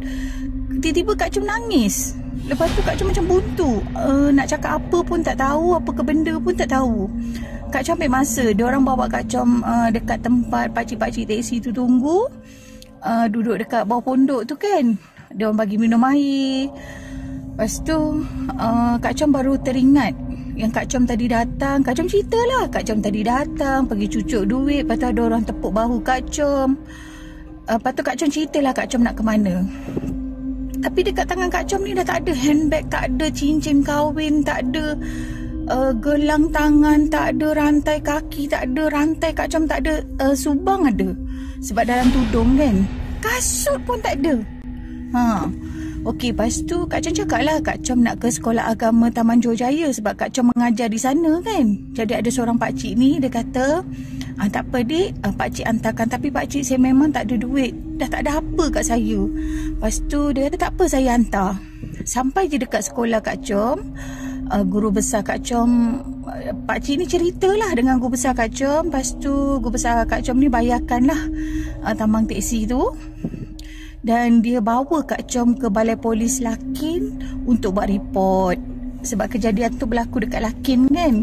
Tiba-tiba Kak Com nangis. Lepas tu Kak Com macam buntu. Uh, nak cakap apa pun tak tahu. Apa ke benda pun tak tahu. Kak Com ambil masa. Diorang bawa Kak Com uh, dekat tempat pakcik-pakcik teksi tu tunggu. Uh, duduk dekat bawah pondok tu kan. Diorang bagi minum air. Lepas tu uh, Kak Com baru teringat yang Kak Com tadi datang. Kak Com cerita lah Kak Com tadi datang Pergi cucuk duit Lepas tu ada orang tepuk bahu Kak Com uh, Lepas tu Kak Com cerita lah Kak Com nak ke mana. Tapi dekat tangan Kak Com ni dah tak ada handbag Tak ada cincin kahwin Tak ada uh, gelang tangan Tak ada rantai kaki Tak ada rantai Kak Com tak ada uh, Subang ada. Sebab dalam tudung kan Kasut pun tak ada. Haa Okey, lepas tu Kak Com cakap lah Kak Com nak ke sekolah agama Taman Johor Jaya sebab Kak Com mengajar di sana kan. Jadi ada seorang pakcik ni dia kata, ah, tak apa dik, ah, pakcik hantarkan tapi pakcik saya memang tak ada duit. Dah tak ada apa kat saya. Lepas tu dia kata tak apa saya hantar. Sampai je dekat sekolah Kak Com, uh, guru besar Kak Com, uh, pakcik ni ceritalah dengan guru besar Kak Com. Lepas tu guru besar Kak Com ni bayarkanlah uh, tambang teksi tu dan dia bawa Kak Com ke balai polis Lakin untuk buat report sebab kejadian tu berlaku dekat Lakin kan.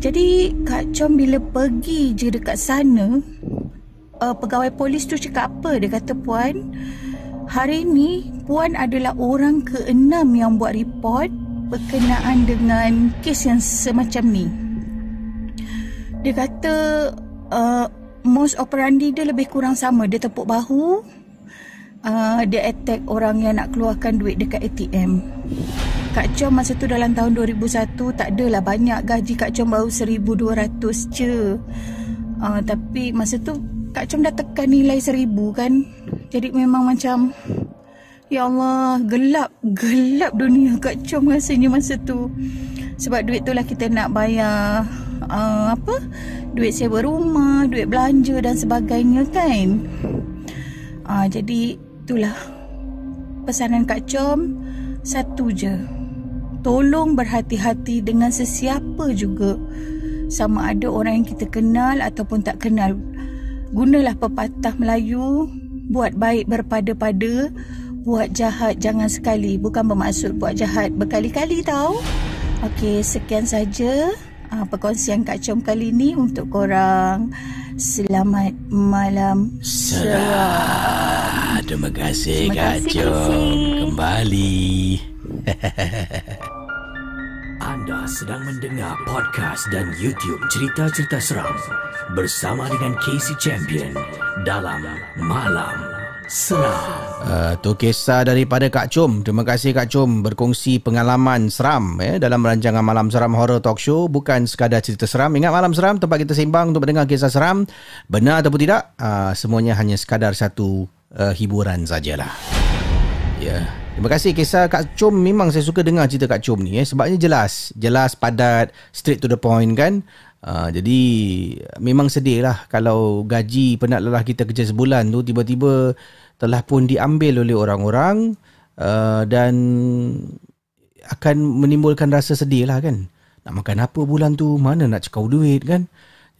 Jadi Kak Com bila pergi je dekat sana uh, pegawai polis tu cakap apa? Dia kata puan, hari ni puan adalah orang keenam yang buat report berkenaan dengan kes yang semacam ni. Dia kata uh, most operandi dia lebih kurang sama. Dia tepuk bahu, uh, dia attack orang yang nak keluarkan duit dekat ATM. Kak Com masa tu dalam tahun 2001 tak adalah banyak gaji Kak Com baru 1200 je. Uh, tapi masa tu Kak Com dah tekan nilai 1000 kan. Jadi memang macam Ya Allah, gelap, gelap dunia Kak Com rasanya masa tu. Sebab duit tu lah kita nak bayar uh, apa? Duit sewa rumah, duit belanja dan sebagainya kan. Uh, jadi itulah pesanan Kak Com satu je. Tolong berhati-hati dengan sesiapa juga. Sama ada orang yang kita kenal ataupun tak kenal. Gunalah pepatah Melayu. Buat baik berpada-pada. Buat jahat jangan sekali. Bukan bermaksud buat jahat berkali-kali tau. Okey, sekian saja uh, perkongsian Kak Com kali ni untuk korang. Selamat malam. Serah. Terima kasih Terima Kak kasih, Com. kasih. Kembali. Anda sedang mendengar podcast dan YouTube cerita-cerita seram bersama dengan Casey Champion dalam Malam Seram. Uh, tu kisah daripada Kak Com. Terima kasih Kak Com berkongsi pengalaman seram eh, dalam rancangan Malam Seram Horror Talk Show. Bukan sekadar cerita seram. Ingat Malam Seram tempat kita sembang untuk mendengar kisah seram. Benar ataupun tidak, uh, semuanya hanya sekadar satu uh, hiburan sajalah. Ya. Yeah. Terima kasih kisah Kak Com memang saya suka dengar cerita Kak Com ni eh sebabnya jelas, jelas padat, straight to the point kan. Uh, jadi memang sedih lah kalau gaji penat lelah kita kerja sebulan tu tiba-tiba telah pun diambil oleh orang-orang uh, dan akan menimbulkan rasa sedih lah kan. Nak makan apa bulan tu, mana nak cekau duit kan.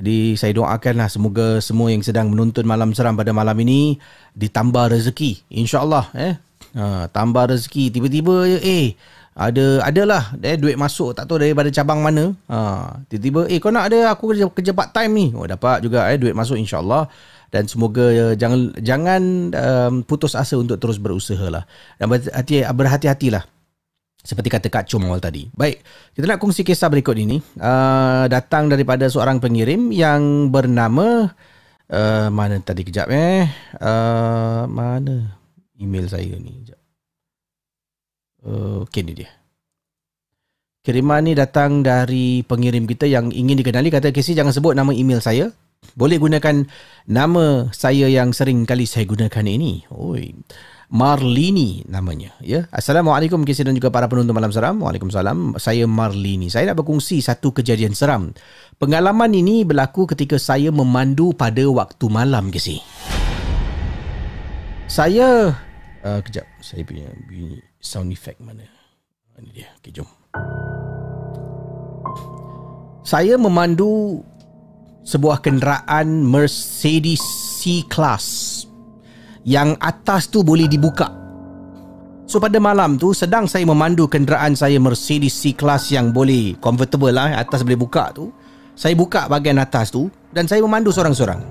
Jadi saya doakanlah semoga semua yang sedang menonton malam seram pada malam ini ditambah rezeki. InsyaAllah eh. Ha, tambah rezeki. Tiba-tiba eh ada adalah eh, duit masuk tak tahu daripada cabang mana. Ha, tiba-tiba eh kau nak ada aku kerja, kerja part time ni. Oh dapat juga eh duit masuk insyaallah. Dan semoga uh, jangan jangan um, putus asa untuk terus berusaha lah. Dan berhati, berhati-hatilah seperti kata Kak Chum awal tadi. Baik, kita nak kongsi kisah berikut ini. Uh, datang daripada seorang pengirim yang bernama... Uh, mana tadi kejap eh? Uh, mana email saya ni? Uh, okay, ni dia. Kiriman ni datang dari pengirim kita yang ingin dikenali. Kata Casey jangan sebut nama email saya. Boleh gunakan nama saya yang sering kali saya gunakan ini. Oi. Marlini namanya ya. Assalamualaikum Casey dan juga para penonton malam seram. Waalaikumsalam. Saya Marlini. Saya nak berkongsi satu kejadian seram. Pengalaman ini berlaku ketika saya memandu pada waktu malam Casey. Saya uh, kejap saya punya bunyi sound effect mana? Ini dia. Okey, jom. Saya memandu sebuah kenderaan Mercedes C-Class yang atas tu boleh dibuka. So pada malam tu sedang saya memandu kenderaan saya Mercedes C-Class yang boleh convertible lah, atas boleh buka tu. Saya buka bahagian atas tu dan saya memandu seorang-seorang.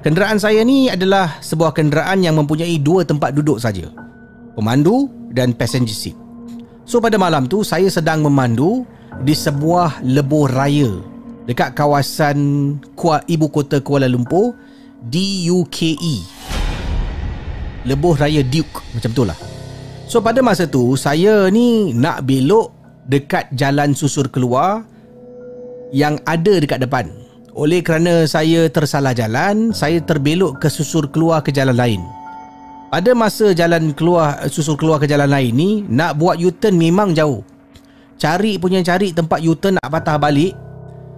Kenderaan saya ni adalah sebuah kenderaan yang mempunyai dua tempat duduk saja pemandu dan passenger seat. So pada malam tu saya sedang memandu di sebuah lebuh raya dekat kawasan Kuala Ibu Kota Kuala Lumpur DUKE. Lebuh Raya Duke macam tu lah. So pada masa tu saya ni nak belok dekat jalan susur keluar yang ada dekat depan. Oleh kerana saya tersalah jalan, saya terbelok ke susur keluar ke jalan lain. Pada masa jalan keluar susul keluar ke jalan lain ni nak buat U-turn memang jauh. Cari punya cari tempat U-turn nak patah balik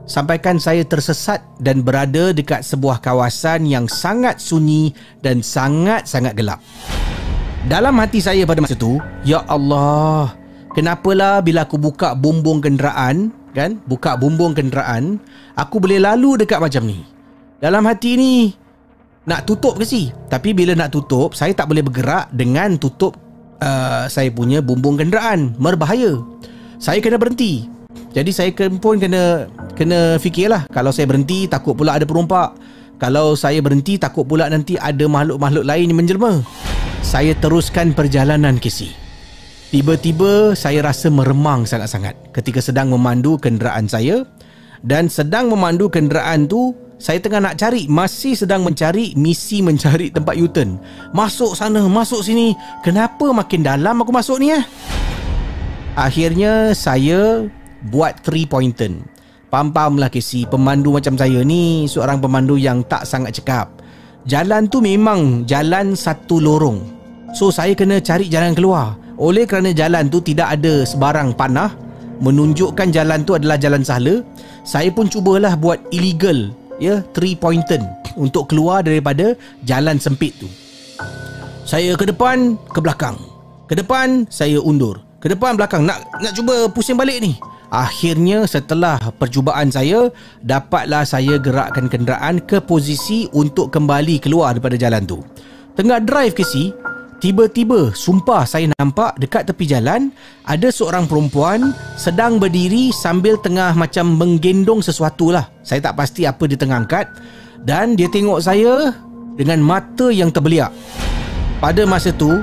sampaikan saya tersesat dan berada dekat sebuah kawasan yang sangat sunyi dan sangat-sangat gelap. Dalam hati saya pada masa tu, ya Allah, kenapalah bila aku buka bumbung kenderaan, kan? Buka bumbung kenderaan, aku boleh lalu dekat macam ni. Dalam hati ni, nak tutup ke si tapi bila nak tutup saya tak boleh bergerak dengan tutup uh, saya punya bumbung kenderaan berbahaya saya kena berhenti jadi saya pun kena kena fikirlah. Kalau saya berhenti takut pula ada perompak. Kalau saya berhenti takut pula nanti ada makhluk-makhluk lain yang menjelma. Saya teruskan perjalanan ke si tiba-tiba saya rasa meremang sangat-sangat ketika sedang memandu kenderaan saya. Dan sedang memandu kenderaan tu saya tengah nak cari Masih sedang mencari Misi mencari tempat U-turn. Masuk sana Masuk sini. Kenapa makin dalam aku masuk ni eh? Akhirnya Saya Buat three pointer Pam-pam lah Casey Pemandu macam saya ni Seorang pemandu yang tak sangat cekap Jalan tu memang Jalan satu lorong So saya kena cari jalan keluar Oleh kerana jalan tu Tidak ada sebarang panah Menunjukkan jalan tu adalah jalan sahala Saya pun cubalah buat illegal ya three pointer untuk keluar daripada jalan sempit tu. Saya ke depan, ke belakang. Ke depan, saya undur. Ke depan, belakang. Nak nak cuba pusing balik ni. Akhirnya setelah percubaan saya, dapatlah saya gerakkan kenderaan ke posisi untuk kembali keluar daripada jalan tu. Tengah drive ke si, Tiba-tiba sumpah saya nampak dekat tepi jalan ada seorang perempuan sedang berdiri sambil tengah macam menggendong sesuatu lah. Saya tak pasti apa dia tengah angkat dan dia tengok saya dengan mata yang terbeliak. Pada masa tu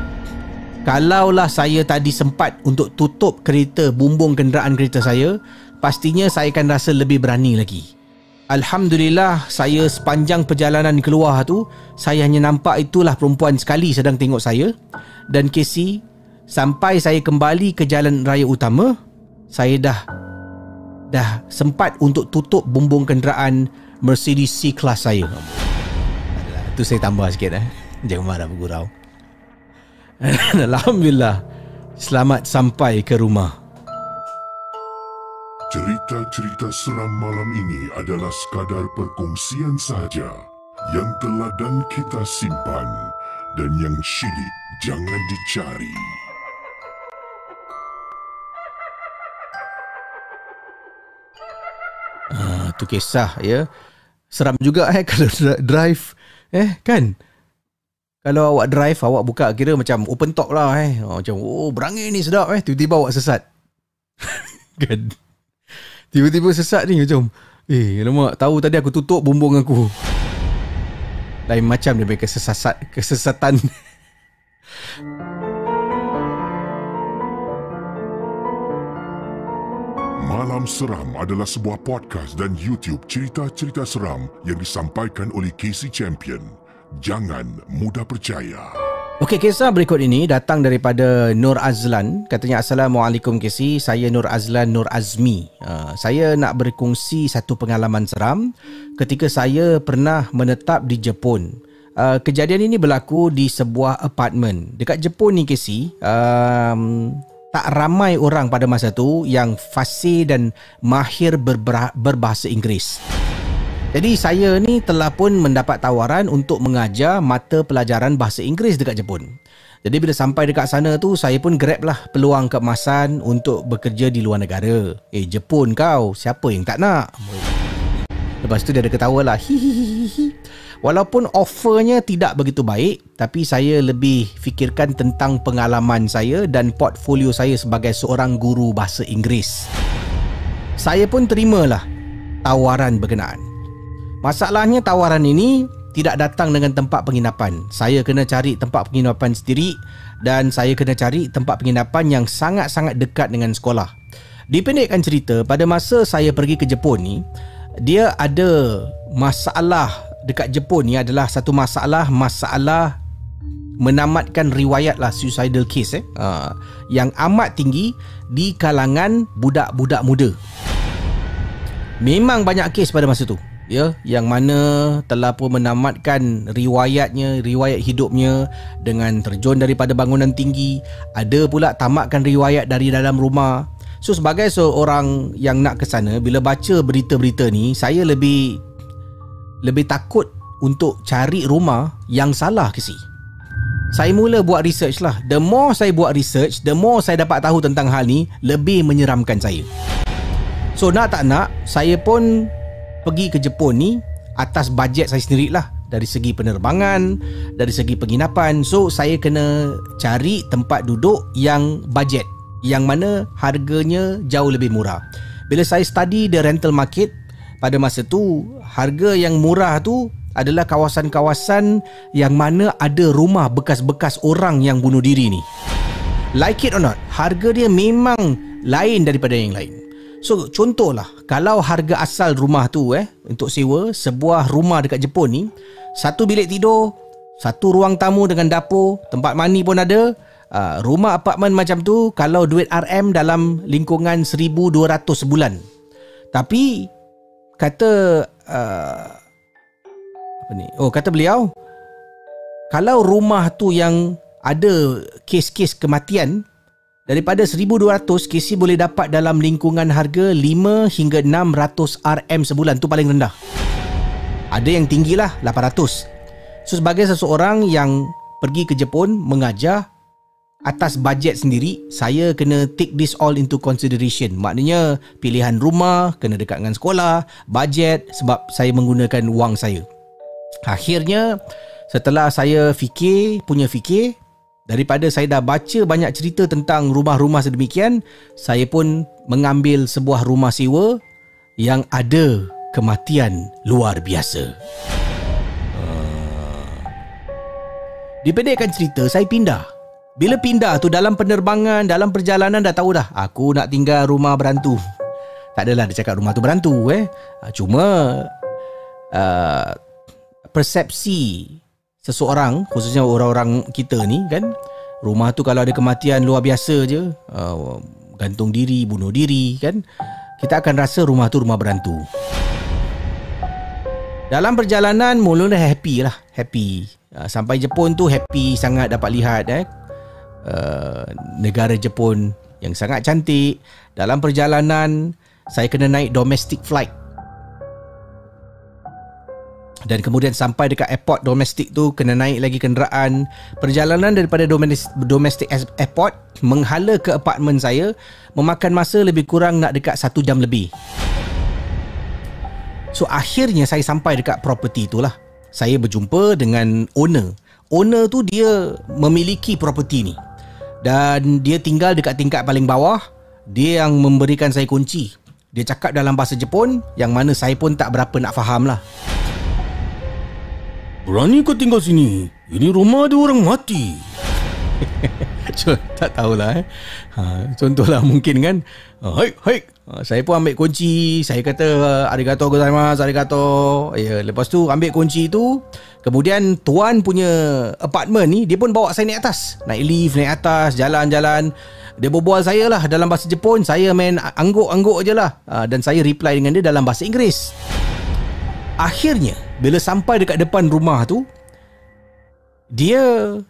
kalaulah saya tadi sempat untuk tutup kereta bumbung kenderaan kereta saya pastinya saya akan rasa lebih berani lagi. Alhamdulillah saya sepanjang perjalanan keluar tu Saya hanya nampak itulah perempuan sekali sedang tengok saya. Dan Casey Sampai saya kembali ke jalan raya utama Saya dah Dah sempat untuk tutup bumbung kenderaan Mercedes C-Class saya. Itu saya tambah sikit eh. Jangan marah bergurau Alhamdulillah Selamat sampai ke rumah Cerita-cerita seram malam ini adalah sekadar perkongsian sahaja yang telah dan kita simpan dan yang syilid jangan dicari. Ah, tu kisah ya. Seram juga eh kalau drive eh kan. Kalau awak drive awak buka kira macam open top lah eh. Oh, macam oh berangin ni sedap eh tiba-tiba awak sesat. kan Tiba-tiba sesak ni macam Eh alamak tahu tadi aku tutup bumbung aku Lain macam dia kesesat, kesesatan Malam Seram adalah sebuah podcast dan YouTube cerita-cerita seram yang disampaikan oleh Casey Champion. Jangan mudah percaya. Okey, kisah berikut ini datang daripada Nur Azlan. Katanya, Assalamualaikum Casey. Saya Nur Azlan Nur Azmi. Uh, saya nak berkongsi satu pengalaman seram ketika saya pernah menetap di Jepun. Uh, kejadian ini berlaku di sebuah apartmen. Dekat Jepun ni Casey, um, tak ramai orang pada masa tu yang fasih dan mahir berbah- berbahasa Inggeris. Jadi saya ni telah pun mendapat tawaran untuk mengajar mata pelajaran bahasa Inggeris dekat Jepun. Jadi bila sampai dekat sana tu saya pun grab lah peluang keemasan untuk bekerja di luar negara. Eh Jepun kau, siapa yang tak nak? Lepas tu dia ada ketawa lah. Walaupun offernya tidak begitu baik, tapi saya lebih fikirkan tentang pengalaman saya dan portfolio saya sebagai seorang guru bahasa Inggeris. Saya pun terimalah tawaran berkenaan. Masalahnya tawaran ini tidak datang dengan tempat penginapan. Saya kena cari tempat penginapan sendiri dan saya kena cari tempat penginapan yang sangat-sangat dekat dengan sekolah. Dipendekkan cerita, pada masa saya pergi ke Jepun ni, dia ada masalah dekat Jepun ni adalah satu masalah masalah menamatkan riwayat lah suicidal case eh uh, yang amat tinggi di kalangan budak-budak muda. Memang banyak kes pada masa tu ya yang mana telah pun menamatkan riwayatnya riwayat hidupnya dengan terjun daripada bangunan tinggi. Ada pula tamatkan riwayat dari dalam rumah. So sebagai seorang yang nak ke sana bila baca berita-berita ni saya lebih lebih takut untuk cari rumah yang salah ke si. Saya mula buat research lah. The more saya buat research the more saya dapat tahu tentang hal ni lebih menyeramkan saya. So nak tak nak saya pun pergi ke Jepun ni atas bajet saya sendiri lah dari segi penerbangan, dari segi penginapan. So saya kena cari tempat duduk yang bajet yang mana harganya jauh lebih murah. Bila saya study the rental market pada masa tu, harga yang murah tu adalah kawasan-kawasan yang mana ada rumah bekas-bekas orang yang bunuh diri ni. Like it or not, harga dia memang lain daripada yang lain. So contohlah Kalau harga asal rumah tu eh Untuk sewa Sebuah rumah dekat Jepun ni Satu bilik tidur Satu ruang tamu dengan dapur Tempat mandi pun ada uh, Rumah apartmen macam tu Kalau duit RM dalam lingkungan 1200 sebulan. Tapi Kata uh, Apa ni? Oh kata beliau Kalau rumah tu yang Ada kes-kes kematian Daripada 1200 KC boleh dapat dalam lingkungan harga 5 hingga 600 RM sebulan tu paling rendah. Ada yang tinggi lah 800. So sebagai seseorang yang pergi ke Jepun mengajar atas bajet sendiri, saya kena take this all into consideration. Maknanya pilihan rumah kena dekat dengan sekolah, bajet sebab saya menggunakan wang saya. Akhirnya setelah saya fikir, punya fikir, Daripada saya dah baca banyak cerita tentang rumah-rumah sedemikian, saya pun mengambil sebuah rumah sewa yang ada kematian luar biasa. Uh. Dipendekkan cerita, saya pindah. Bila pindah tu dalam penerbangan, dalam perjalanan dah tahu dah, aku nak tinggal rumah berantu. Tak adalah dia cakap rumah tu berantu eh. Ah, cuma uh, persepsi seseorang khususnya orang-orang kita ni kan? Rumah tu kalau ada kematian luar biasa je uh, gantung diri bunuh diri kan? Kita akan rasa rumah tu rumah berantu. Dalam perjalanan mula happy lah. Happy. Uh, sampai Jepun tu happy sangat dapat lihat eh. Uh, negara Jepun yang sangat cantik. Dalam perjalanan saya kena naik domestic flight dan kemudian sampai dekat airport domestik tu kena naik lagi kenderaan. Perjalanan daripada domestik airport menghala ke apartmen saya memakan masa lebih kurang nak dekat satu jam lebih. So akhirnya saya sampai dekat property tu lah saya berjumpa dengan owner. Owner tu dia memiliki property ni. Dan dia tinggal dekat tingkat paling bawah. Dia yang memberikan saya kunci. Dia cakap dalam bahasa Jepun yang mana saya pun tak berapa nak faham lah. Berani kau tinggal sini? Ini rumah ada orang mati. Tak tahulah eh. Ha, contohlah mungkin kan. Ha, hai, hai. Ha, saya pun ambil kunci. Saya kata arigato gozaimasu, arigato. Ya, lepas tu ambil kunci tu. Kemudian tuan punya apartment ni dia pun bawa saya naik atas. Naik lift, naik atas, jalan-jalan. Dia berbual saya lah dalam bahasa Jepun. Saya main angguk-angguk je lah. Ha, dan saya reply dengan dia dalam bahasa Inggeris. Akhirnya, bila sampai dekat depan rumah tu, dia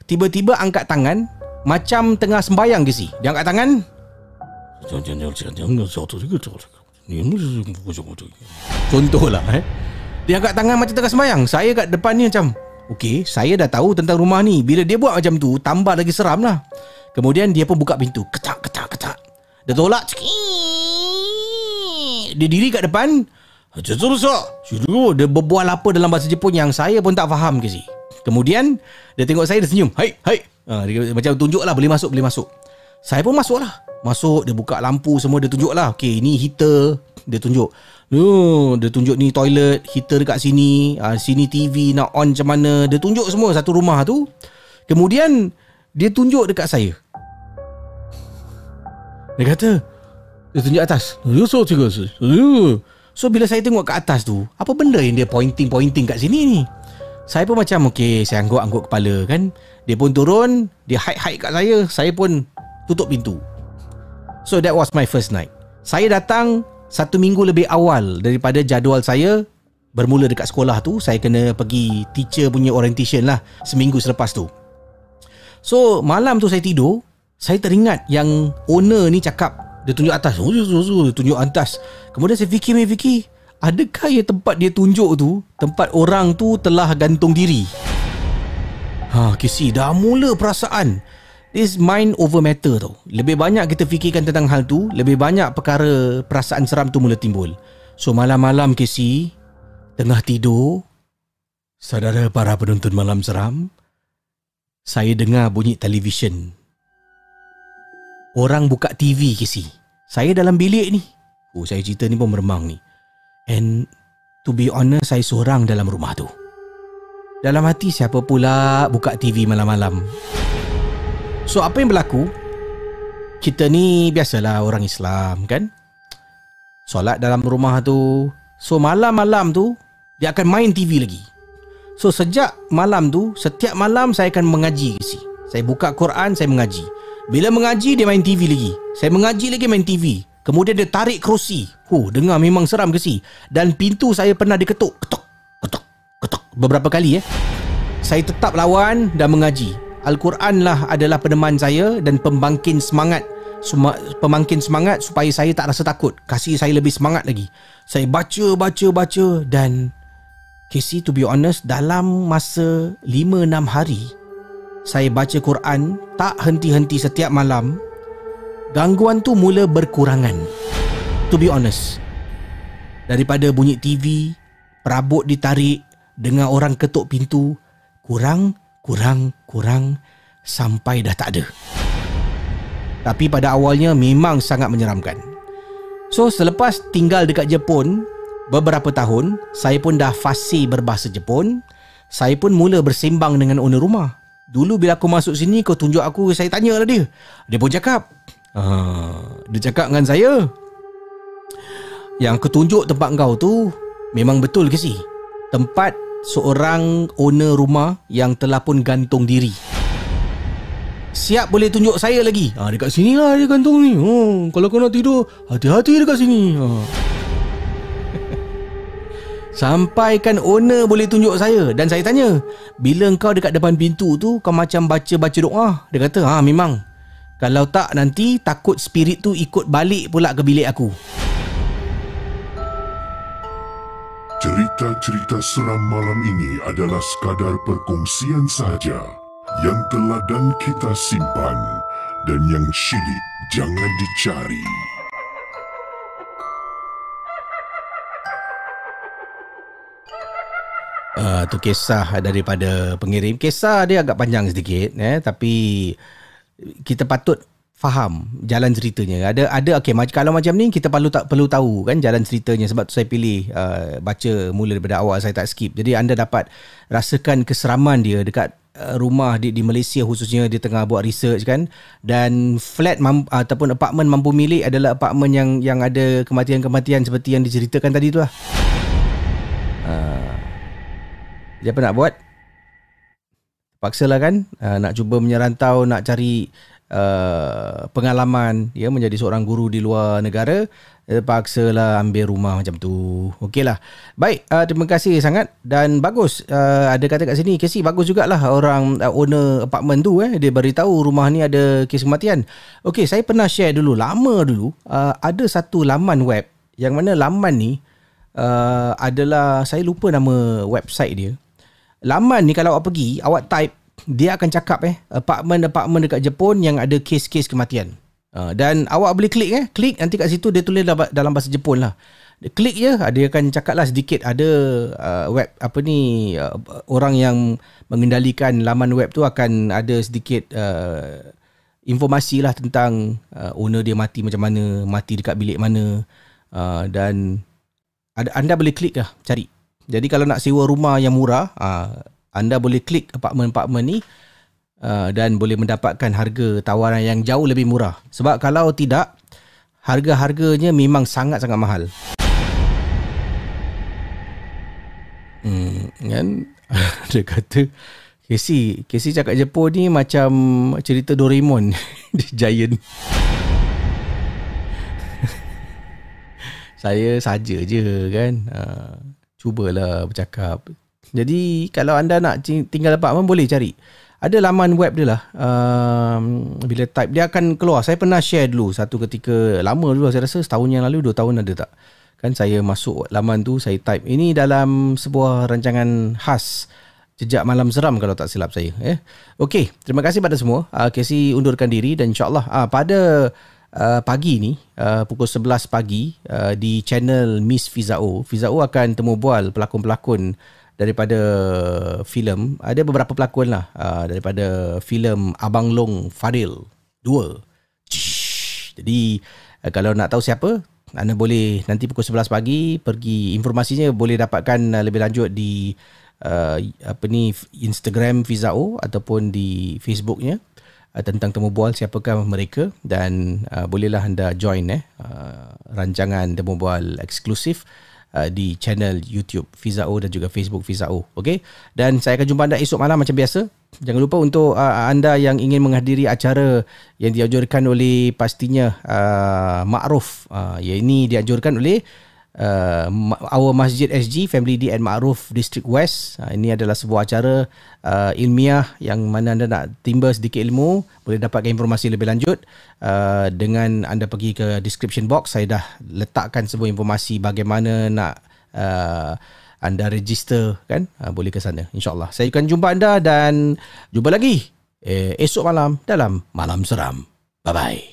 tiba-tiba angkat tangan macam tengah sembayang ke si. Dia angkat tangan. Contohlah eh. Dia angkat tangan macam tengah sembayang. Saya kat depan ni macam, okey, saya dah tahu tentang rumah ni. Bila dia buat macam tu, tambah lagi seram lah. Kemudian dia pun buka pintu. Ketak, ketak, ketak. Dia tolak. Dia diri kat depan. Dia berbual apa dalam bahasa Jepun yang saya pun tak faham ke si. Kemudian dia tengok saya dia senyum. Hai, hai. Ha, dia macam tunjuk lah boleh masuk, boleh masuk. Saya pun masuk lah. Masuk, dia buka lampu semua, dia tunjuk lah. Okay, ni heater. Dia tunjuk. No, dia tunjuk ni toilet, heater dekat sini. Ha, sini TV nak on macam mana. Dia tunjuk semua satu rumah tu. Kemudian, dia tunjuk dekat saya. Dia kata, dia tunjuk atas. So, so bila saya tengok kat atas tu, apa benda yang dia pointing-pointing kat sini ni? Saya pun macam Okay saya angguk-angguk kepala kan? Dia pun turun Dia hide-hide kat saya Saya pun tutup pintu. So that was my first night. Saya datang Satu minggu lebih awal Daripada jadual saya Bermula dekat sekolah tu. Saya kena pergi Teacher punya orientation lah Seminggu selepas tu. So malam tu saya tidur Saya teringat yang Owner ni cakap Dia tunjuk atas. Dia tunjuk atas. Kemudian saya fikir fikir Adakah ya tempat dia tunjuk tu Tempat orang tu telah gantung diri? Ha kisi dah mula perasaan. This mind over matter tu Lebih banyak kita fikirkan tentang hal tu Lebih banyak perkara perasaan seram tu mula timbul. So malam-malam kisi Tengah tidur Saudara para penonton malam seram Saya dengar bunyi televisyen Orang buka TV kisi Saya dalam bilik ni Oh saya cerita ni pun meremang ni And to be honest saya seorang dalam rumah tu. Dalam hati siapa pula buka TV malam-malam. So apa yang berlaku? Kita ni biasalah orang Islam kan? Solat dalam rumah tu. So malam-malam tu dia akan main TV lagi. So sejak malam tu setiap malam saya akan mengaji ke si. Saya buka Quran saya mengaji. Bila mengaji dia main TV lagi. Saya mengaji lagi main TV. Kemudian dia tarik kerusi. Huh, dengar memang seram ke si. Dan pintu saya pernah diketuk. Ketuk, ketuk, ketuk. Beberapa kali eh. Saya tetap lawan dan mengaji. Al-Quran lah adalah peneman saya dan pembangkin semangat. Suma, pemangkin semangat supaya saya tak rasa takut. Kasih saya lebih semangat lagi. Saya baca, baca, baca dan... Casey to be honest, dalam masa 5-6 hari, saya baca Quran tak henti-henti setiap malam gangguan tu mula berkurangan. To be honest. Daripada bunyi TV, perabot ditarik, dengar orang ketuk pintu, kurang, kurang, kurang sampai dah tak ada. Tapi pada awalnya memang sangat menyeramkan. So selepas tinggal dekat Jepun beberapa tahun, saya pun dah fasih berbahasa Jepun. Saya pun mula bersembang dengan owner rumah. Dulu bila aku masuk sini kau tunjuk aku saya tanya lah dia. Dia pun cakap, Uh, dia cakap dengan saya Yang ketunjuk tempat kau tu Memang betul ke si? Tempat seorang owner rumah Yang telah pun gantung diri Siap boleh tunjuk saya lagi ha, Dekat sini lah dia gantung ni oh, Kalau kau nak tidur Hati-hati dekat sini ha. Sampaikan owner boleh tunjuk saya Dan saya tanya Bila kau dekat depan pintu tu Kau macam baca-baca doa Dia kata ha memang kalau tak nanti takut spirit tu ikut balik pula ke bilik aku. Cerita-cerita seram malam ini adalah sekadar perkongsian sahaja yang telah dan kita simpan dan yang syilid jangan dicari. Uh, tu kisah daripada pengirim. Kisah dia agak panjang sedikit eh tapi kita patut faham jalan ceritanya. Ada ada okey macam kalau macam ni kita perlu tak perlu tahu kan jalan ceritanya sebab tu saya pilih uh, baca mula daripada awal saya tak skip. Jadi anda dapat rasakan keseraman dia dekat uh, rumah di, di Malaysia khususnya dia tengah buat research kan dan flat mam, ataupun apartment mampu milik adalah apartment yang yang ada kematian-kematian seperti yang diceritakan tadi tu lah. Uh, dia apa nak buat? Paksalah kan uh, nak cuba menyerantau nak cari uh, pengalaman ya menjadi seorang guru di luar negara terpaksalah ambil rumah macam tu. Okeylah. Baik, uh, terima kasih sangat dan bagus uh, ada kata kat sini Casey bagus jugalah orang uh, owner apartment tu eh dia beritahu rumah ni ada kes kematian. Okey, saya pernah share dulu lama dulu uh, ada satu laman web yang mana laman ni uh, adalah saya lupa nama website dia. Laman ni kalau awak pergi, awak type dia akan cakap eh apartment-apartment dekat Jepun yang ada kes-kes kematian. Uh, dan awak boleh klik eh, klik nanti kat situ dia tulis dalam bahasa Jepun lah. Klik je, dia akan cakap lah sedikit ada uh, web apa ni uh, orang yang mengendalikan laman web tu akan ada sedikit uh, informasi lah tentang uh, owner dia mati macam mana, mati dekat bilik mana uh, dan ada, anda boleh klik lah cari. Jadi kalau nak sewa rumah yang murah, uh, anda boleh klik apartmen-apartmen ni uh, dan boleh mendapatkan harga tawaran yang jauh lebih murah. Sebab kalau tidak, harga-harganya memang sangat-sangat mahal. Hmm, kan? Dia kata, Casey, Casey cakap Jepun ni macam cerita Doraemon. Giant. Saya saja je kan. Uh, cubalah bercakap. Jadi kalau anda nak tinggal apartmen boleh cari. Ada laman web dia lah. Um, bila type dia akan keluar. Saya pernah share dulu satu ketika lama dulu saya rasa setahun yang lalu dua tahun ada tak. Kan saya masuk laman tu saya type ini dalam sebuah rancangan khas Jejak Malam Seram kalau tak silap saya. Eh. Okey, terima kasih pada semua. Uh, Casey undurkan diri dan insyaAllah uh, pada uh, pagi ni, uh, pukul 11 pagi uh, di channel Miss Fizao. Fizao akan temu bual pelakon-pelakon daripada filem. Ada beberapa pelakon lah uh, daripada filem Abang Long Fadil 2 jadi uh, kalau nak tahu siapa anda boleh nanti pukul 11 pagi pergi informasinya boleh dapatkan uh, lebih lanjut di uh, apa ni Instagram Fizao ataupun di Facebooknya uh, tentang temu bual siapakah mereka dan uh, bolehlah anda join eh uh, rancangan temu bual eksklusif uh, di channel YouTube Fizao dan juga Facebook Fizao. Okey. Dan saya akan jumpa anda esok malam macam biasa. Jangan lupa untuk uh, anda yang ingin menghadiri acara yang dianjurkan oleh pastinya uh, Ma'ruf. Uh, yang ini dianjurkan oleh uh, Our Masjid SG Family D and Ma'ruf District West. Uh, ini adalah sebuah acara uh, ilmiah yang mana anda nak timba sedikit ilmu, boleh dapatkan informasi lebih lanjut uh, dengan anda pergi ke description box. Saya dah letakkan sebuah informasi bagaimana nak uh, anda register kan uh, boleh ke sana insyaallah saya akan jumpa anda dan jumpa lagi eh, esok malam dalam malam seram bye bye